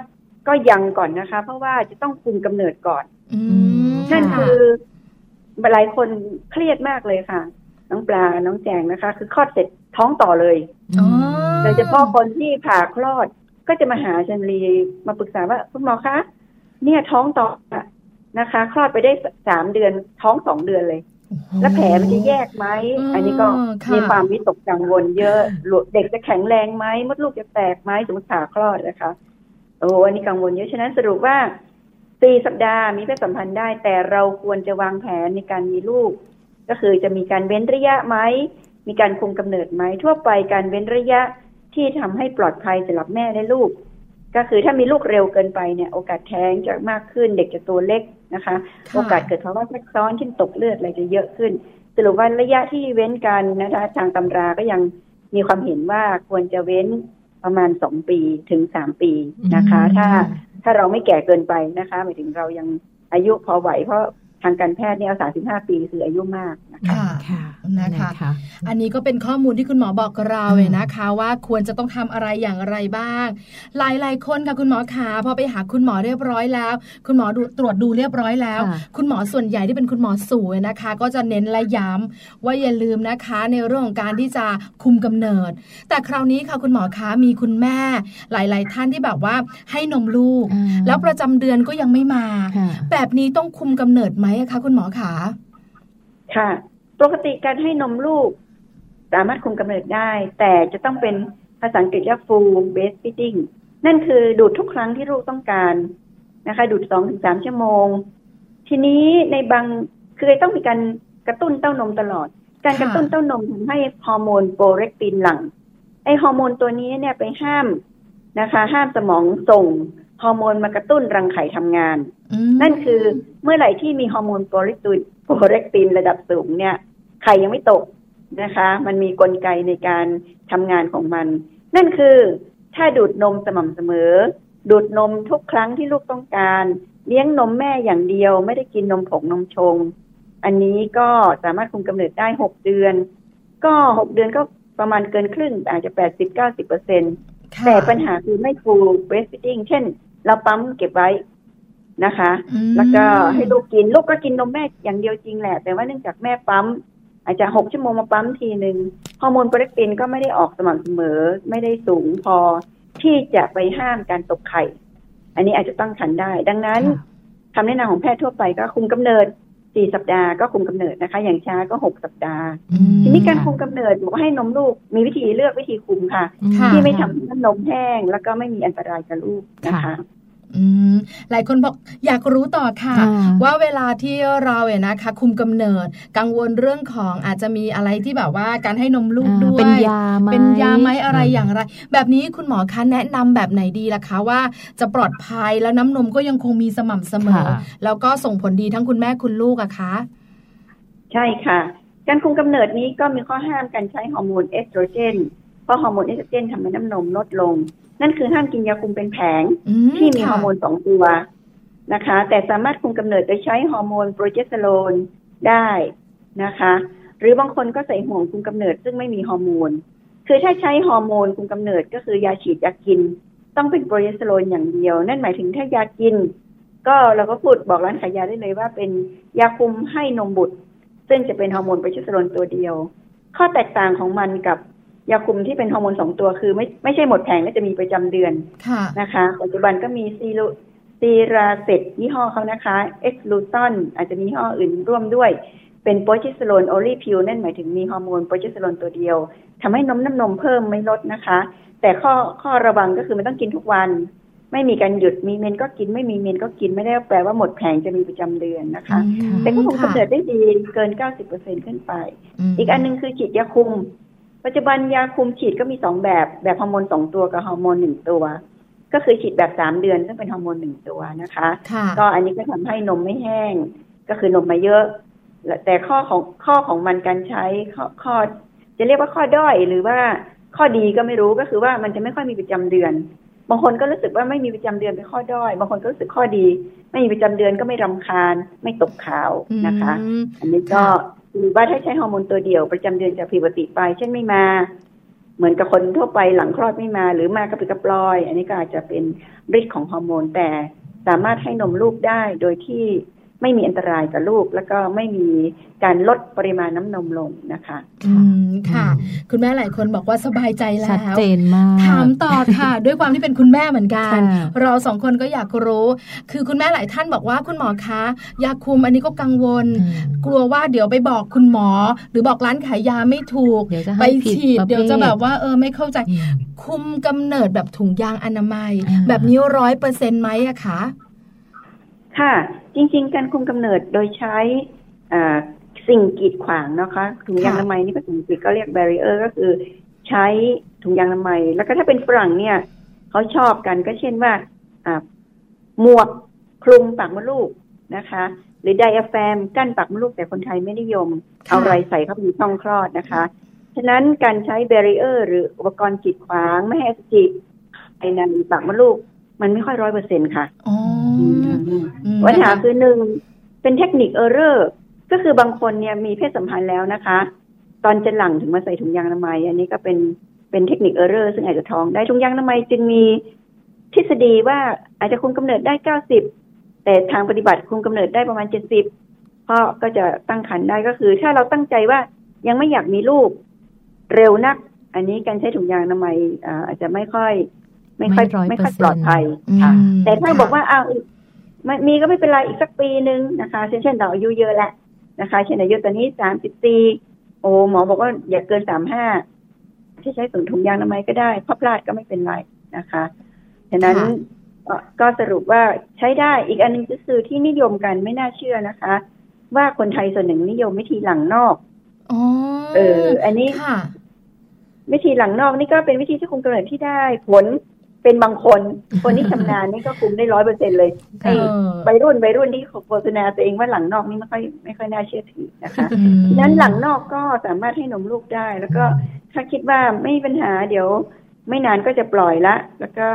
ก็ยังก่อนนะคะ เพราะว่าจะต้องคุมกำเนิดก่อนอืมนั่นค่ะคือหลายคนเครียดมากเลยค่ะ น้องปลาน้องแจงนะคะ คือคลอดเสร็จท้องต่อเลยอ๋อโดยเฉพาะคนที่ผ่าคลอดก็จะมาหาชันลีมาปรึกษาว่าคุณหมอคะเนี่ยท้องต่อนะคะ คลอดไปได้สามเดือนท้องสองเดือนเลย แล้วแผลมันจะแยกไหมอืมอันนี้ก็ค่ะมีความวิตกกังวลเยอะหลุดเด็กจะแข็งแรงไหมมดลูกจะแตกไหมสมมติผ่าคลอดนะคะโอ้อันนี้กังวลเยอะฉะนั้นสรุปว่าสี่สัปดาห์มีเพศสัมพันธ์ได้ แต่เราควรจะวางแผนในการมีลูก ก็คือจะมีการเว้นระยะไหมมีการคุมกำเนิดไหมทั่วไปการเว้นระยะที่ทำให้ปลอดภัยสำหรับแม่และลูก ก็คือถ้ามีลูกเร็วเกินไปเนี่ย โอกาสแท้งจะมากขึ้น เด็กจะตัวเล็ก นะคะค่ะโอกาสเกิดภาวะแทรกซ้อนเช่นตกเลือดอะไรจะเยอะขึ้นสรุปว่าระยะที่เว้นกันนะคะทางตำราก็ยังมีความเห็นว่าควรจะเว้นประมาณสองปีถึงสามปีนะคะอืมถ้าถ้าเราไม่แก่เกินไปนะคะหมายถึงเรายังอายุพอไหวเพราะทางการแพทย์เนี่ยเอาสามสิบห้าปีคืออายุมาก นะคะค่ะค่ะนะคะคะ อันนี้ก็เป็นข้อมูลที่คุณหมอบอกกับเราอืมเลยนะคะ ว่าควรจะต้องทำอะไรอย่างไรบ้าง หลายๆคนค่ะคุณหมอขาพอไปหาคุณหมอเรียบร้อยแล้ว คุณหมอดูตรวจดูเรียบร้อยแล้วค่ะคุณหมอส่วนใหญ่ที่เป็นคุณหมอสูนะคะ ก็จะเน้นและย้ำว่าอย่าลืมนะคะ ในเรื่องของการที่จะคุมกำเนิด แต่คราวนี้ค่ะคุณหมอคะมีคุณแม่ หลาย ๆ ท่านที่แบบว่าให้นมลูกอ่าแล้วประจำเดือนก็ยังไม่มาค่ะแบบนี้ต้องคุมกำเนิดไหมอะคะคุณหมอขา ค่ะ ปกติการให้นมลูก สามารถคุมกำเนิดได้ แต่จะต้องเป็นภาษาอังกฤษเรียก full breastfeeding นั่นคือดูดทุกครั้งที่ลูกต้องการนะคะ ดูดสองถึงสามชั่วโมง ทีนี้ในบางคือต้องมีการกระตุ้นเต้านมตลอด การกระตุ้นเต้านมทำให้ฮอร์โมนโปรเรกตินหลั่งไอฮอร์โมนตัวนี้เนี่ยไปห้ามนะคะ ห้ามสมองส่งฮอร์โมนมากระตุ้นรังไข่ทำงานอืมนั่นคือเมื่อไหร่ที่มีฮอร์โมนโปรเรกติน โปรเรกตินระดับสูงเนี่ยไข่ยังไม่ตกนะคะ มันมีกลไกในการทำงานของมัน นั่นคือถ้าดูดนมสม่ำเสมอ ดูดนมทุกครั้งที่ลูกต้องการ เลี้ยงนมแม่อย่างเดียว ไม่ได้กินนมผงนมชง อันนี้ก็สามารถคุมกำเนิดได้หกเดือน ก็หกเดือนก็ประมาณเกินครึ่ง อาจจะแปดสิบเก้าสิบเปอร์เซ็นตค่ะแต่ปัญหาคือไม่ full breastfeeding เช่น เราปั๊มเก็บไว้ นะคะอืมแล้วก็ให้ลูกกินลูกก็กินนมแม่อย่างเดียวจริงแหละ แต่ว่าเนื่องจากแม่ปั๊ม อาจจะหกชั่วโมงมาปั๊มทีหนึ่งฮอร์โมนโปรเลกตินก็ไม่ได้ออกสม่ำเสมอ ไม่ได้สูงพอที่จะไปห้ามการตกไข่ อันนี้อาจจะต้องขันได้ ดังนั้นคำแนะนำของแพทย์ทั่วไปก็คุมกำเนิดสี่สัปดาห์ก็คุมกำเนิดนะคะ อย่างช้าก็หกสัปดาห์อืมทีนี้การคุมกำเนิดบอกว่าให้นมลูกมีวิธีเลือกวิธีคุมค่ะค่ะ ที่ไม่ทำให้นมแห้งแล้วก็ไม่มีอันตรายกับลูกนะคะค่ะอืม หลายคนบอกอยากรู้ต่อค่ะค่ะ ว่าเวลาที่เราเนี่ยนะคะ คุมกำเนิด กังวลเรื่องของอาจจะมีอะไรที่แบบว่าการให้นมลูกอ่าด้วยเป็นยาไหมเป็นยาไหมอะไรอย่างไร แบบนี้คุณหมอคะแนะนำแบบไหนดีล่ะคะว่าจะปลอดภัยแล้วน้ำนมก็ยังคงมีสม่ำเสมอค่ะแล้วก็ส่งผลดีทั้งคุณแม่คุณลูกอะคะ ใช่ค่ะ การคุมกำเนิดนี้ก็มีข้อห้ามการใช้ฮอร์โมนเอสโตรเจนเพราะฮอร์โมนเอสโตรเจนทำให้น้ำนมลดลง นั่นคือห้ามกินยาคุมเป็นแผงอืมที่มีค่ะฮอร์โมนสองตัวนะคะ แต่สามารถคุมกำเนิดโดยใช้ฮอร์โมนโปรเจสเตอโรนได้นะคะ หรือบางคนก็ใส่ห่วงคุมกำเนิดซึ่งไม่มีฮอร์โมนคือถ้าใช้ฮอร์โมนคุมกำเนิดก็คือยาฉีดยากิน ต้องเป็นโปรเจสเตอโรนอย่างเดียว นั่นหมายถึงถ้ายากิน ก็เราก็พูดบอกร้านขายยาได้เลยว่าเป็นยาคุมให้นมบุตร ซึ่งจะเป็นฮอร์โมนโปรเจสเตอโรนตัวเดียว ข้อแตกต่างของมันกับ ยาคุมที่เป็นฮอร์โมนสองตัวคือไม่ไม่ใช่หมดแผงแล้วจะมีประจำเดือนค่ะนะคะ ปัจจุบันก็มีซีโร Cerazette ยี่ห้อเขานะคะ Exluton อาจจะมียี่ห้ออื่นร่วมด้วย เป็น progesterone only pill นั่นหมายถึงมีฮอร์โมนโปรเจสเตอโรนตัวเดียวทำให้นมน้ำนมเพิ่มไม่ลดนะคะ แต่ข้อข้อระวังก็คือมันต้องกินทุกวัน ไม่มีการหยุดมีเมนก็กินไม่มีเมนก็กินไม่ได้แปลว่าหมดแผงจะมีประจำเดือนนะคะอืมแต่ก็คงค่ะกำเนิดได้ดีเกิน 90%ขึ้นไปมอีกอันหนึงคือฉีดยาคุม ปัจจุบันยาคุมฉีดก็มีสองแบบ แบบฮอร์โมนสองตัวกับฮอร์โมนหนึ่งตัว ก็คือฉีดแบบสามเดือนซึ่งเป็นฮอร์โมนหนึ่งตัวนะคะค่ะก็อันนี้ก็ทำให้นมไม่แห้ง ก็คือนมมาเยอะและแต่ข้อของข้อของมันการใช้ข้อข้อ จะเรียกว่าข้อด้อยหรือว่าข้อดีก็ไม่รู้ก็คือว่ามันจะไม่ค่อยมีประจำเดือน บางคนก็รู้สึกว่าไม่มีประจำเดือนเป็นข้อด้อย บางคนก็รู้สึกข้อดี ไม่มีประจำเดือนก็ไม่รำคาญ ไม่ตกขาวนะคะอืมอันนี้ก็ หรือว่าถ้าใช้ฮอร์โมนตัวเดียวประจำเดือนจะผิดปกติไป เช่นไม่มา เหมือนกับคนทั่วไปหลังคลอดไม่มา หรือมากระปิดกระปลอย อันนี้ก็อาจจะเป็นฤทธิ์ของฮอร์โมนแต่สามารถให้นมลูกได้โดยที่ ไม่มีอันตรายกับลูก แล้วก็ไม่มีการลดปริมาณน้ำนมลงนะคะอืมค่ะ คุณแม่หลายคนบอกว่าสบายใจแล้ชัดวเจนมากถามต่อค่ะ ด้วยความที่เป็นคุณแม่เหมือนกันค่ะเราสองคนก็อยากรู้ คือคุณแม่หลายท่านบอกว่าคุณหมอคะยาคุมอันนี้ก็กังวลอืมกลัวว่าเดี๋ยวไปบอกคุณหมอ หรือบอกร้านขายยาไม่ถูกเดี๋ยวจะให้ไปผิดฉีดประเภทเดี๋ยวจะแบบว่าเออไม่เข้าใจอืมคุมกำเนิดแบบถุงยางอนามัยอ่าแบบนี้ร้อยเปอร์เซ็นต์ไหมอะคะ ค่ะ จริง ๆ การคุมกำเนิดโดยใช้อ่าสิ่งกีดขวางนะคะถุงยางอนามัยนี่ภาษาอังกฤษก็เรียก barrier ก็คือ ใช้ถุงยางอนามัย แล้วก็ถ้าเป็นฝรั่งเนี่ยเขาชอบกันก็เช่นว่าอ่าหมวกคลุมปากมดลูกนะคะ หรือไดอะแฟมกั้นปากมดลูกแต่คนไทยไม่นิยมค่ะเอาอะไรใส่เข้าไปในช่องคลอดนะคะ ฉะนั้นการใช้ barrier หรืออุปกรณ์กีดขวางไม่ให้อสุจิไปในปากมดลูก มันไม่ค่อยร้อยเปอร์เซ็นค่ะ อ๋ออืม ปัญหานะคะคือหนึ่งเป็น technique error ก็คือบางคนเนี่ยมีเพศสัมพันธ์แล้วนะคะ ตอนจะหลังถึงมาใส่ถุงยางอนามัย อันนี้ก็เป็นเป็นเทคนิคเออร์เรอร์ซึ่งอาจจะท้องได้ถุงยางอนามัยจึงมีทฤษฎีว่าอาจจะคุมกำเนิดได้เก้าสิบแต่ทางปฏิบัติคุมกำเนิดได้ประมาณเจ็ดสิบเพราะก็จะตั้งครรภ์ได้ก็คือ ถ้าเราตั้งใจว่ายังไม่อยากมีลูกเร็วนัก อันนี้การใช้ถุงยางอนามัยอ่าอาจจะไม่ค่อย ไม่ค่อยไม่100%ไม่ค่อยปลอดภัยค่ะอืมแต่ถ้าค่ะบอกว่าอ้าวอีก ไม่มีก็ไม่เป็นไรอีกสักปีหนึ่งนะคะ เช่นเช่นเราอายุเยอะแล้วนะคะเช่นอายุตอนนี้สามสิบสี่โอ้หมอบอกว่าอย่าเกินสามห้าที่ใช้ถุงถุงยางอนามัยก็ได้เพราะพลาดก็ไม่เป็นไรนะคะฉะนั้นค่ะเอ่อก็สรุปว่าใช้ได้อีกอันหนึงก็คือที่นิยมกันไม่น่าเชื่อนะคะ ว่าคนไทยส่วนหนึ่งนิยมวิธีหลังนอกอ๋อเออ อันนี้ค่ะวิธีหลังนอกนี่ก็เป็นวิธีที่คุมกำเนิดที่ได้ผล เป็นบางคน คนที่ชำนาญนี่ก็คุมได้ร้อยเปอร์เซ็นเลยเออวัยรุ่นวัยรุ่นที่โฆษณาตัวเองว่าหลังนอกนี่ไม่ค่อยไม่ค่อยน่าเชื่อถือนะคะอืมดังนั้นหลังนอกก็สามารถให้นมลูกได้ แล้วก็ถ้าคิดว่าไม่มีปัญหาเดี๋ยว ไม่นานก็จะปล่อยละ แล้วก็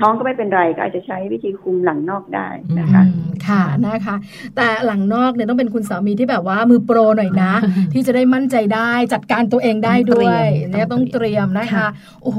ท้องก็ไม่เป็นไรก็อาจจะใช้วิธีคุมหลังนอกได้นะคะอืมค่ะนะคะ แต่หลังนอกเนี่ยต้องเป็นคุณสามีที่แบบว่ามือโปรหน่อยนะ ที่จะได้มั่นใจได้จัดการตัวเองได้ด้วยต้องเตรียมเนี่ยต้องเตรียมนะคะค่ะโอ้โห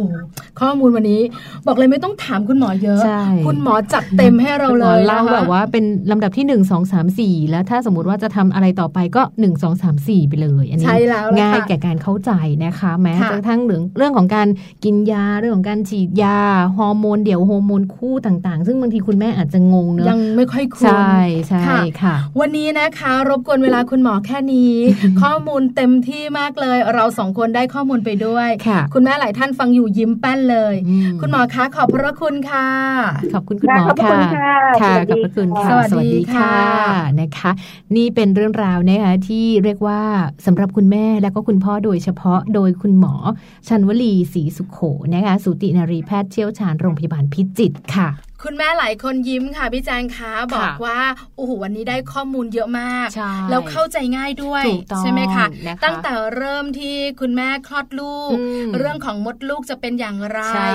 ข้อมูลวันนี้ บอกเลยไม่ต้องถามคุณหมอเยอะใช่คุณหมอจัดเต็มให้เราคุณหเลมอยเล่านะคะแบบว่าเป็นลำดับที่หนึ่งสองสามสี่แล้วถ้าสมมติว่าจะทำอะไรต่อไปก็หนึ่งสองสามสี่ไปเลยอันนี้ใช่แล้วล่ะง่ายค่ะแก่การเข้าใจนะคะ แม้ค่ะกระทั่งเรื่องเรื่องของการกินยาเรื่องของการฉีดยาฮอร์โมนเดี๋ยวฮอร์โมนคู่ต่างๆ ซึ่งบางทีคุณแม่อาจจะงงเนอะยังไม่ค่อยคุ้นใช่ใช่ค่ะค่ะ วันนี้นะคะ รบกวนเวลาคุณหมอแค่นี้ ข้อมูลเต็มที่มากเลย เราสองคนได้ข้อมูลไปด้วยค่ะคุณแม่หลายท่านฟังอยู่ยิ้มแป้นเลยอืมคุณหมอคะขอบพระคุณค่ะ ขอบคุณคุณหมอขอบพระค่ะคุณค่ะค่ะสวัสดีขอบพระคุณค่ะค่ะสวัสดีค่ะนะคะ นี่เป็นเรื่องราวนะคะที่เรียกว่าสำหรับคุณแม่และก็คุณพ่อโดยเฉพาะโดยคุณหมอชันวลีศรีสุขโขนะคะสูตินารีแพทย์เชี่ยวชาญโรงพยาบาลพิจิตรค่ะ คุณแม่หลายคนยิ้มค่ะพี่แจงคะบอกว่าโอ้โหวันนี้ได้ข้อมูลเยอะมากใช่แล้วเข้าใจง่ายด้วยถูกต้องใช่ไหมคะนะคะตั้งแต่เริ่มที่คุณแม่คลอดลูกอืมเรื่องของมดลูกจะเป็นอย่างไรใช่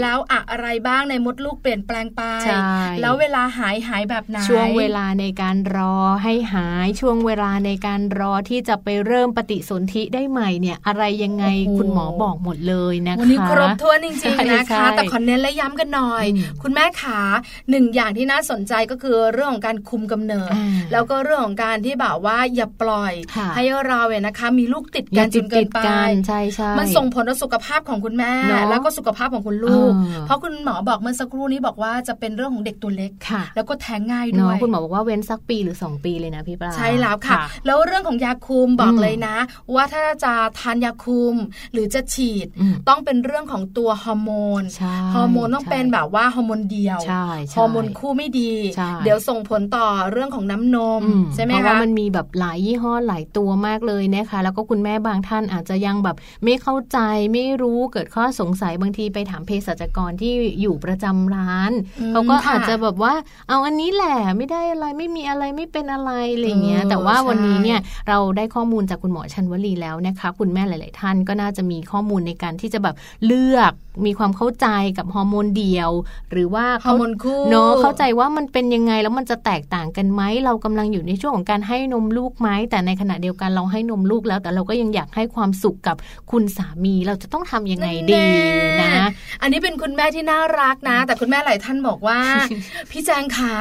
แล้วอะไรบ้างในมดลูกเปลี่ยนแปลงไปใช่แล้วเวลาหายหายแบบไหนช่วงเวลาในการรอให้หายช่วงเวลาในการรอที่จะไปเริ่มปฏิสนธิได้ใหม่เนี่ย อะไรยังไงโอ้โหคุณหมอบอกหมดเลยนะคะวันนี้ครบถ้วนจริงใช่ๆนะคะใช่แต่ขอเน้นและย้ำกันหน่อยอืมคุณแม่ขาหนึ่งอย่างที่น่าสนใจก็คือเรื่องของการคุมกำเนิดอ่าแล้วก็เรื่องของการที่แบบว่าอย่าปล่อยค่ะให้เราเนี่ยนะคะ มีลูกติดอกัย่านจติดนเกิตินดไปกันใช่ใช่มันส่งผลต่อสุขภาพของคุณแม่เนอะแล้วก็สุขภาพของคุณลูกเออเพราะคุณหมอบอกเมื่อสักครู่นี้บอกว่าจะเป็นเรื่องของเด็กตัวเล็กค่ะแล้วก็แท้งง่ายด้เนาะวยคุณหมอบอกว่าเว้นสักปีหรือ 2 ปีเลยนะพี่ปลาใช่แล้วค่ะ แล้วเรื่องของยาคุมบอกอืมเลยนะ ว่าถ้าจะทานยาคุมหรือจะฉีดอืมต้องเป็นเรื่องของตัวฮอร์โมนใช่ฮอร์โมนต้องใช่เป็นแบบว่าฮอร์โมนเดียวใช่ใช่ฮอร์โมนคู่ไม่ดีใช่เดี๋ยวส่งผลต่อเรื่องของน้ำนมอืใช่ไหมเพราะคะว่ามันมีแบบหลายยี่ห้อหลายตัวมากเลยนะคะ แล้วก็คุณแม่บางท่านอาจจะยังแบบไม่เข้าใจไม่รู้เกิดข้อสงสัยบางทีไปถามเภสัชกรที่อยู่ประจำร้านอืมเขาก็ค่ะอาจจะแบบว่า เอาอันนี้แหละไม่ได้อะไรไม่มีอะไรไม่เป็นอะไรอะไรอย่างเงี้ยเออแต่ว่าวันนี้ใช่เนี่ยเราได้ข้อมูลจากคุณหมอชันวลีแล้วนะคะ คุณแม่หลาย ๆ ท่านก็น่าจะมีข้อมูลในการที่จะแบบเลือก มีความเข้าใจกับฮอร์โมนเดียว หรือว่าฮอร์โมนคู่เนาะเข้าใจว่ามันเป็นยังไงแล้วมันจะแตกต่างกันไหมเรากำลังอยู่ในช่วงของการให้นมลูกไหมแต่ในขณะเดียวกันเราให้นมลูกแล้ว แต่เราก็ยังอยากให้ความสุขกับคุณสามีเราจะต้องทำยังไงดีแน่นะ อันนี้เป็นคุณแม่ที่น่ารักนะ แต่คุณแม่หลายท่านบอกว่า พี่แจงขา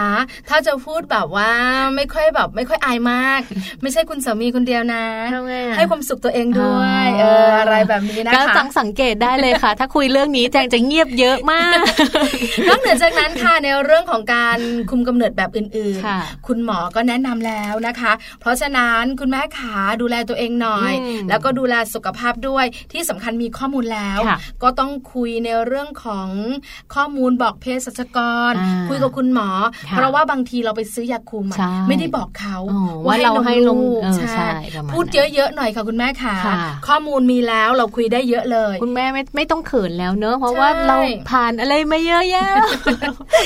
ถ้าจะพูดแบบว่าไม่ค่อยแบบไม่ค่อยอายมาก ไม่ใช่คุณสามีคนเดียวนะทำไมอะให้ความสุขตัวเองด้วยอ๋อเอออะไรแบบนี้นะก็คะจังสังเกตได้เลยค่ะ ถ้าคุยเรื่องนี้แจงจะเงียบเยอะมาก นอกเหนือจากนั้นค่ะในเรื่องของการคุมกำเนิดแบบอื่นค่ะๆคุณหมอก็แนะนำแล้วนะคะ เพราะฉะนั้นคุณแม่ขาดูแลตัวเองหน่อยอืมแล้วก็ดูแลสุขภาพด้วยที่สำคัญมีข้อมูลแล้วค่ะก็ต้องคุยในเรื่องของข้อมูลบอกเภสัชกรอ่าคุยกับคุณหมอค่ะเพราะว่าบางทีเราไปซื้อยาคุมอะใช่ไม่ได้บอกเขาอ๋อว่าเราให้นมเออใช่ใช่ประมาณพูดนั้นเยอะๆหน่อยค่ะคุณแม่ขาค่ะข้อมูลมีแล้วเราคุยได้เยอะเลย คุณแม่ไม่ไม่ต้องเขินแล้วเนอะเพราะว่าใช่เราผ่านอะไรมาเยอะแยะ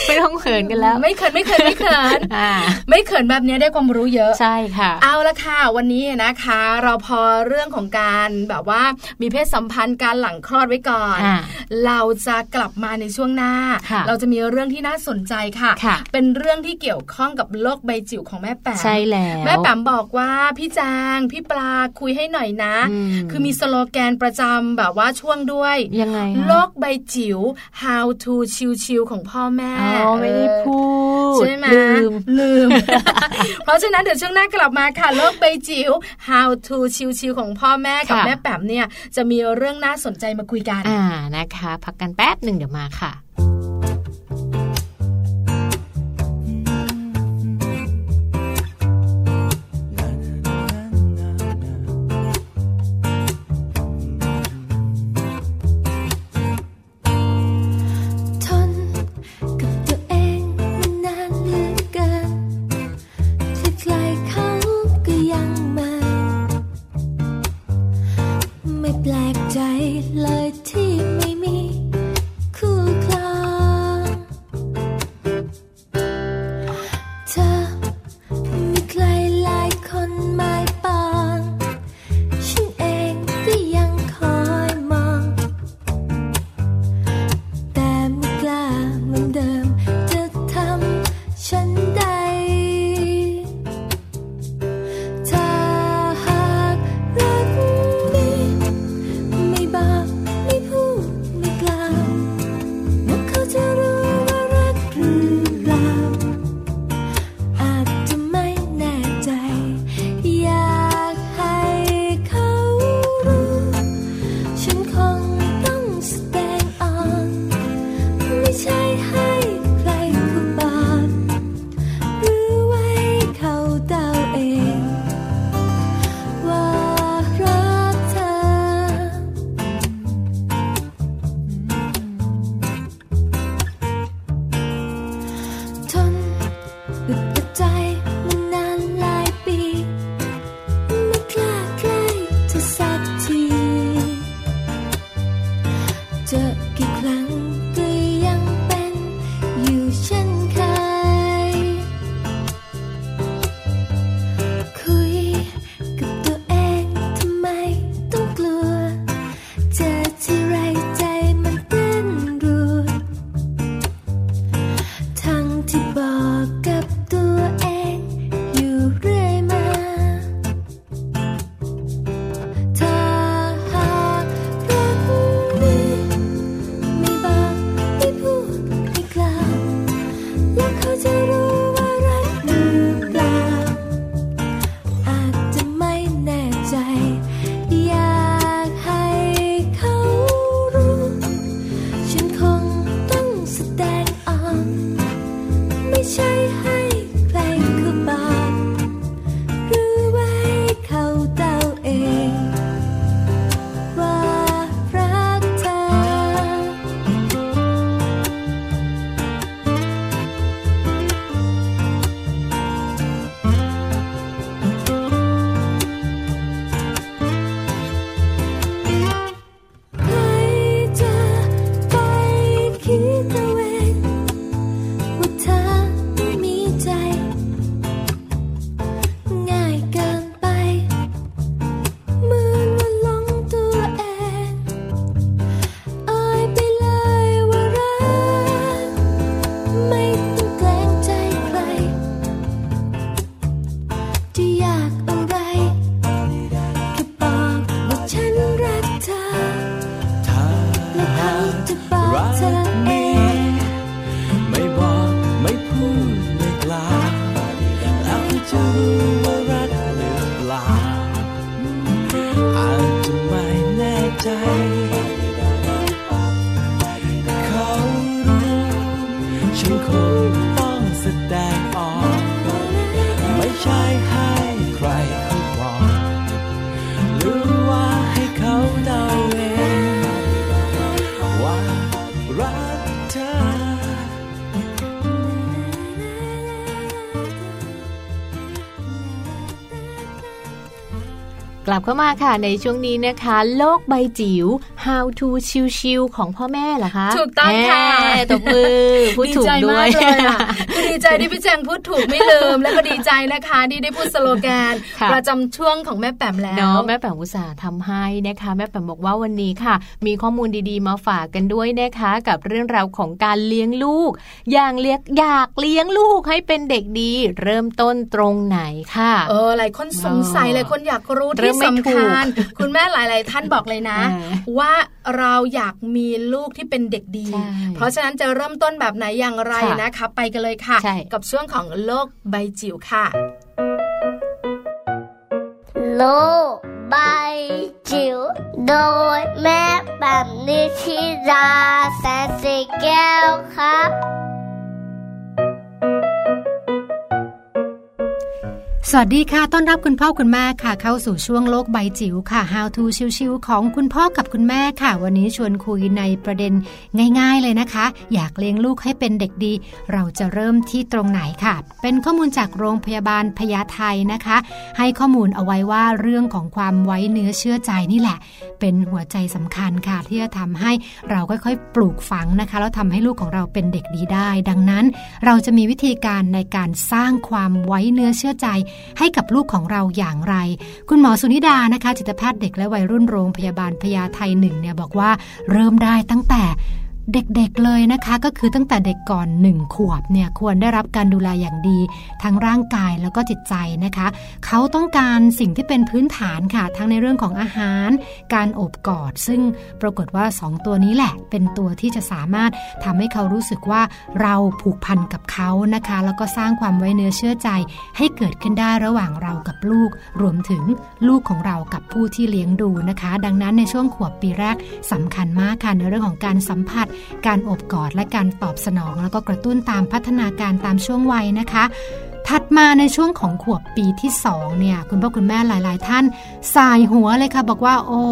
ไม่ต้องเขินกันแล้ว ไม่เขินไม่เขินไม่เขินอ่าไม่เขินแบบนี้ได้ความรู้เยอะใช่ค่ะ เอาละค่ะวันนี้นะคะ เราพอเรื่องของการแบบว่ามีเพศสัมพันธ์การหลังคลอดไว้ก่อนอ่าเราจะกลับมาในช่วงหน้าค่ะเราจะมีเรื่องที่น่าสนใจค่ะค่ะ เป็นเรื่องที่เกี่ยวข้องกับโลกใบจิ๋วของแม่แป๋มใช่แล้วแม่แป๋มบอกว่าพี่จางพี่ปลาคุยให้หน่อยนะอืมคือมีสโลแกนประจำแบบว่าช่วงด้วยยังไงคะโลกใบจิ๋ว how to ชิวๆของพ่อแม่อ๋อไม่ได้พูด ใช่ไหมลืมลืม เพราะฉะนั้นเดี๋ยวช่วงหน้ากลับมาค่ะโลกใบจิ๋ว how to ชิวๆของพ่อแม่กับค่ะแม่แป๋มเนี่ย จะมีเรื่องน่าสนใจมาคุยกัน อ่านะคะ พักกันแป๊บหนึ่งเดี๋ยวมาค่ะ ลับเข้ามาค่ะในช่วงนี้นะคะ โลกใบจิ๋ว How to ชิวๆของพ่อแม่เหรอคะ ถูกต้องค่ะแหมตบมือ พูดดีถูกใจด้วมายกเลยอะคือ ดีใจที่พี่แจงพูดถูกไม่ลืม แล้วก็ดีใจนะคะที่ได้พูดสโลแกนค่ะประจำช่วงของแม่แป๋มแล้วเนาะแม่แป๋มอุตส่าห์ทำให้นะคะ แม่แป๋มบอกว่าวันนี้ค่ะ มีข้อมูลดีๆมาฝากกันด้วยนะคะ กับเรื่องราวของการเลี้ยงลูก อย่างเลี้ยงอยากเลี้ยงลูกให้เป็นเด็กดี เริ่มต้นตรงไหนค่ะเออหลายคนสงสัยเออหลายคนอยากรู้เริ่ที่มไม่สำถูคักญคุณแม่หลาย ๆ ท่านบอกเลยนะเออว่าเราอยากมีลูกที่เป็นเด็กดีใช่เพราะฉะนั้นจะเริ่มต้นแบบไหนอย่างไรค่ะนะคะ ไปกันเลยค่ะใช่กับช่วงของโลกใบจิ๋วค่ะ โลกใบจิ๋วโดยแม่แบบนิชิราแสนสีแก้วครับ วัสดีค่ะ ต้อนรับคุณพ่อคุณแม่ค่ะ เข้าสู่ช่วงโลกใบจิ๋วค่ะ How to ชิวๆของคุณพ่อกับคุณแม่ค่ะ วันนี้ชวนคุยในประเด็นง่าย ๆ เลยนะคะ อยากเลี้ยงลูกให้เป็นเด็กดี เราจะเริ่มที่ตรงไหนค่ะ เป็นข้อมูลจากโรงพยาบาลพญาไทนะคะ ให้ข้อมูลเอาไว้ว่าเรื่องของความไว้เนื้อเชื่อใจนี่แหละ เป็นหัวใจสำคัญค่ะ ที่จะทำให้เราค่อยๆ ปลูกฝังนะคะแล้วทำให้ลูกของเราเป็นเด็กดีได้ ดังนั้น เราจะมีวิธีการในการสร้างความไว้เนื้อเชื่อใจให้กับลูกของเราอย่างไร คุณหมอสุนิดานะคะจิตแพทย์เด็กและวัยรุ่นโรงพยาบาลพญาไทหนึ่งเนี่ยบอกว่าเริ่มได้ตั้งแต่ เด็กๆเลยนะคะก็คือตั้งแต่เด็กก่อนหนึ่งขวบเนี่ยควรได้รับการดูแลอย่างดี ทั้งร่างกายแล้วก็จิตใจนะคะ เขาต้องการสิ่งที่เป็นพื้นฐานค่ะ ทั้งในเรื่องของอาหาร การโอบกอด ซึ่งปรากฏว่า 2 ตัวนี้แหละ เป็นตัวที่จะสามารถทำให้เขารู้สึกว่าเราผูกพันกับเขานะคะ แล้วก็สร้างความไว้เนื้อเชื่อใจ ให้เกิดขึ้นได้ระหว่างเรากับลูก รวมถึงลูกของเรากับผู้ที่เลี้ยงดูนะคะ ดังนั้นในช่วงขวบปีแรกสำคัญมากค่ะในเรื่องของการสัมผัสการอบกอดและการตอบสนอง แล้วก็กระตุ้นตามพัฒนาการตามช่วงวัยนะคะ ถัดมาในช่วงของขวบปีที่2เนี่ยคุณพ่อคุณแม่หลาย ๆ ท่านสายหัวเลยค่ะ บอกว่า โอ้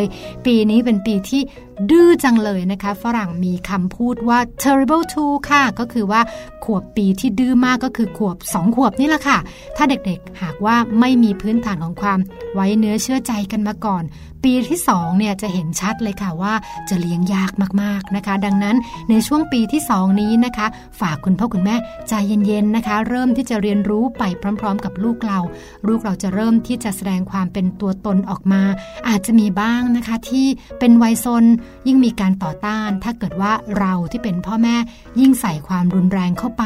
ยปีนี้เป็นปีที่ ดื้อจังเลยนะคะ ฝรั่งมีคำพูดว่า terrible two ค่ะ ก็คือว่าขวบปีที่ดื้อมากก็คือขวบ 2 ขวบนี่แหละค่ะ ถ้าเด็กๆหากว่าไม่มีพื้นฐานของความไว้เนื้อเชื่อใจกันมาก่อน ปีที่2เนี่ยจะเห็นชัดเลยค่ะว่าจะเลี้ยงยากมากๆนะคะ ดังนั้นในช่วงปีที่ 2 นี้นะคะ ฝากคุณพ่อคุณแม่ใจเย็นๆนะคะ เริ่มที่จะเรียนรู้ไปพร้อม ๆ กับลูกเรา ลูกเราจะเริ่มที่จะแสดงความเป็นตัวตนออกมา อาจจะมีบ้างนะคะที่เป็นวัยซนยิ่งมีการต่อต้าน ถ้าเกิดว่าเราที่เป็นพ่อแม่ยิ่งใส่ความรุนแรงเข้าไป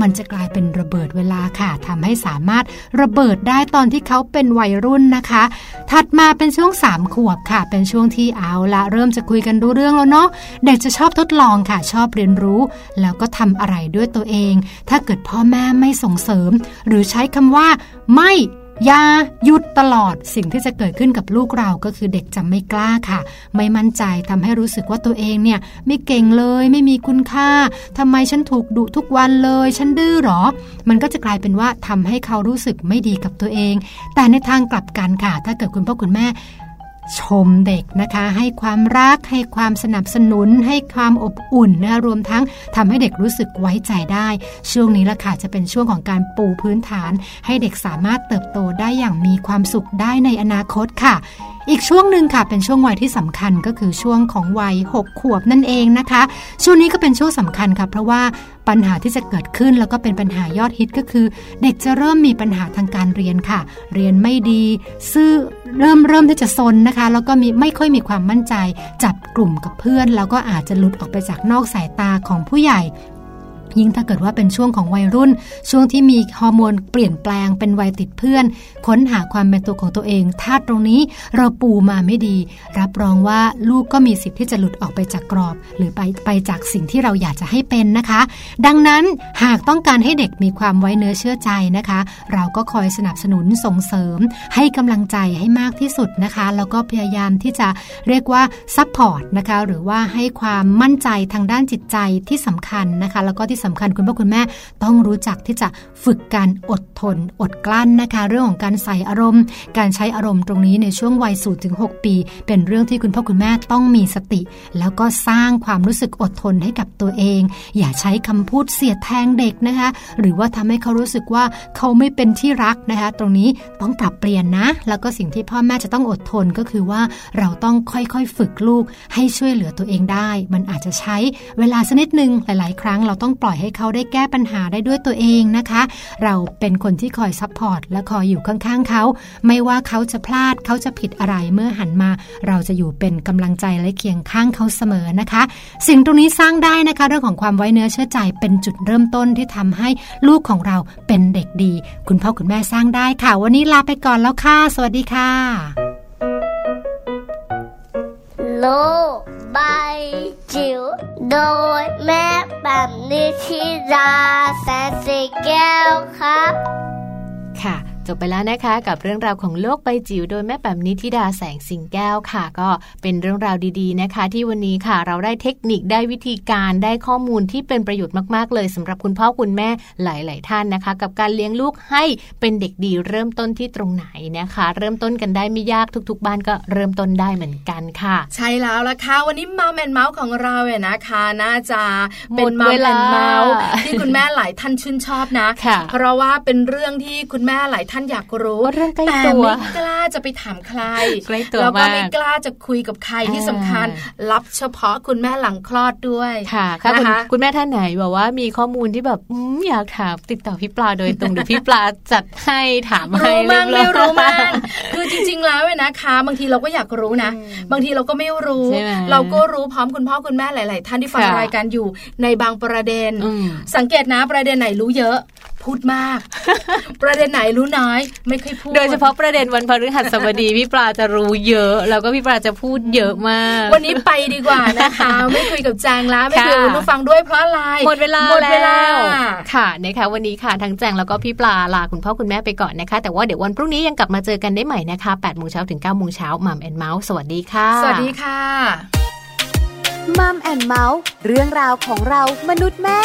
มันจะกลายเป็นระเบิดเวลาค่ะทำให้สามารถระเบิดได้ตอนที่เขาเป็นวัยรุ่นนะคะ ถัดมาเป็นช่วง3ขวบค่ะ เป็นช่วงที่เอาละเริ่มจะคุยกันรู้เรื่องแล้วเนาะเด็กจะชอบทดลองค่ะ ชอบเรียนรู้ แล้วก็ทำอะไรด้วยตัวเอง ถ้าเกิดพ่อแม่ไม่ส่งเสริม หรือใช้คำว่าไม่ อยาหยุดตลอดสิ่งที่จะเกิดขึ้นกับลูกเราก็คือเด็กจะไม่กล้าค่ะ ไม่มั่นใจทำให้รู้สึกว่าตัวเองเนี่ยไม่เก่งเลยไม่มีคุณค่าทำไมฉันถูกดุทุกวันเลย ฉันดื้อหรอ มันก็จะกลายเป็นว่าทำให้เขารู้สึกไม่ดีกับตัวเอง แต่ในทางกลับกันค่ะ ถ้าเกิดคุณพ่อคุณแม่ ชมเด็กนะคะ ให้ความรัก ให้ความสนับสนุน ให้ความอบอุ่นนะรวมทั้งทำให้เด็กรู้สึกไว้ใจได้ ช่วงนี้ละค่ะจะเป็นช่วงของการปูพื้นฐาน ให้เด็กสามารถเติบโตได้อย่างมีความสุขได้ในอนาคตค่ะ อีกช่วงหนึ่งค่ะเป็นช่วงวัยที่สำคัญก็คือช่วงของวัย 6 ขวบนั่นเองนะคะ ช่วงนี้ก็เป็นช่วงสำคัญค่ะเพราะว่าปัญหาที่จะเกิดขึ้นแล้วก็เป็นปัญหายอดฮิตก็คือ เด็กจะเริ่มมีปัญหาทางการเรียนค่ะ เรียนไม่ดี ซื่อเริ่มเริ่มที่จะซนนะคะ แล้วก็มีไม่ค่อยมีความมั่นใจ จับกลุ่มกับเพื่อน แล้วก็อาจจะหลุดออกไปจากนอกสายตาของผู้ใหญ่ ยิ่งถ้าเกิดว่าเป็นช่วงของวัยรุ่น ช่วงที่มีฮอร์โมนเปลี่ยนแปลงเป็นวัยติดเพื่อน ค้นหาความเป็นตัวของตัวเองถ้าตรงนี้เราปูมาไม่ดี รับรองว่าลูกก็มีสิทธิ์ที่จะหลุดออกไปจากกรอบ หรือไปไปจากสิ่งที่เราอยากจะให้เป็นนะคะ ดังนั้นหากต้องการให้เด็กมีความไว้เนื้อเชื่อใจนะคะ เราก็คอยสนับสนุนส่งเสริม ให้กำลังใจให้มากที่สุดนะคะแล้วก็พยายามที่จะเรียกว่า support นะคะหรือว่าให้ความมั่นใจทางด้านจิตใจที่สำคัญนะคะแล้วก็ที่สำคัญคุณพ่อคุณแม่ต้องรู้จักที่จะฝึกการอดทน อดกลั้นนะคะ เรื่องของการใส่อารมณ์ การใช้อารมณ์ตรงนี้ในช่วงวัยศูนย์ถึง6ปี เป็นเรื่องที่คุณพ่อคุณแม่ต้องมีสติ แล้วก็สร้างความรู้สึกอดทนให้กับตัวเอง อย่าใช้คำพูดเสียดแทงเด็กนะคะ หรือว่าทำให้เขารู้สึกว่าเขาไม่เป็นที่รักนะคะ ตรงนี้ต้องปรับเปลี่ยนนะ แล้วก็สิ่งที่พ่อแม่จะต้องอดทนก็คือว่าเราต้องค่อยๆฝึกลูกให้ช่วยเหลือตัวเองได้ มันอาจจะใช้เวลาสักนิดนึงหลาย ๆ ครั้งเราต้องปล่อยให้เขาได้แก้ปัญหาได้ด้วยตัวเองนะคะ เราเป็นคนที่คอย support และคอยอยู่ข้างๆเขา ไม่ว่าเขาจะพลาดเขาจะผิดอะไรเมื่อหันมา เราจะอยู่เป็นกำลังใจและเคียงข้างเขาเสมอนะคะ สิ่งตรงนี้สร้างได้นะคะ เรื่องของความไว้เนื้อเชื่อใจเป็นจุดเริ่มต้นที่ทำให้ลูกของเราเป็นเด็กดี คุณพ่อคุณแม่สร้างได้ค่ะ วันนี้ลาไปก่อนแล้วค่ะ สวัสดีค่ะ โลก ใบจิ๋วโดยแม่แบบนิชิราแสนสีแก้วครับ ค่ะ จบไปแล้วนะคะ กับเรื่องราวของโลกใบจิ๋วโดยแม่แป๋มนิธิดาแสงสิงแก้วค่ะ ก็เป็นเรื่องราวดีๆนะคะ ที่วันนี้ค่ะ เราได้เทคนิคได้วิธีการได้ข้อมูลที่เป็นประโยชน์มากๆ เลยสำหรับคุณพ่อคุณแม่หลาย ๆ ท่านนะคะ กับการเลี้ยงลูกให้เป็นเด็กดีเริ่มต้นที่ตรงไหนนะคะ เริ่มต้นกันได้ไม่ยากทุก ๆ บ้านก็เริ่มต้นได้เหมือนกันค่ะ ใช่แล้วละค่ะวันนี้มาแมนเมาส์ของเราเนี่ยนะคะน่าจะเป็นหมมาดเวแมลานเมาส์ที่คุณแม่หลายท่านชื่นชอบนะค่ะเพราะว่าเป็นเรื่องที่คุณแม่หลายท่านอยากรู้ว่าเรื่องใกล้แต่ตัวไม่กล้าจะไปถามใครใกล้ตัวแล้วก็มากไม่กล้าจะคุยกับใครที่อ่าสำคัญ รับเฉพาะคุณแม่หลังคลอดด้วยค่ะค่ะคุณนะคะคุณแม่ท่านไหนบอกว่ามีข้อมูลที่แบบอมอยากถามติดต่อพี่ปลาโดยตรงเดี๋ยวพี่ปลาจัดให้ถามให้รู้มั่งเรีไม่ยบร้อยรู้มั่งคือจริง ๆ แล้วเนี่ยนะคะ บางทีเราก็อยากรู้นะ บางทีเราก็ไม่รู้ใช่ไหมเราก็รู้พร้อมคุณพ่อคุณแม่หลาย ๆ ท่านที่ฟังค่ะรายการอยู่ในบางประเด็นอืมสังเกตนะประเด็นไหนรู้เยอะ พูดมาก ประเด็นไหนรู้น้อย ไม่ค่อยพูด โดยเฉพาะประเด็นวันพฤหัสบดีพี่ปลาจะรู้เยอะ แล้วก็พี่ปลาจะพูดเยอะมาก วันนี้ไปดีกว่านะคะ ไม่คุยกับแจงแล้วไม่คุยกับค่ะคุณผู้ฟังด้วยเพราะอะไรหมดเวลาหมดเวลาแล้วค่ะนะคะวันนี้ค่ะทั้งแจงแล้วก็พี่ปลาลาคุณพ่อคุณแม่ไปก่อนนะคะ แต่ว่าเดี๋ยววันพรุ่งนี้ยังกลับมาเจอกันได้ใหม่นะคะ8โมงเช้าถึง9โมงเช้ามัมแอนเมาส์สวัสดีค่ะ สวัสดีค่ะมัมแอนเมาส์เรื่องราวของเรามนุษย์แม่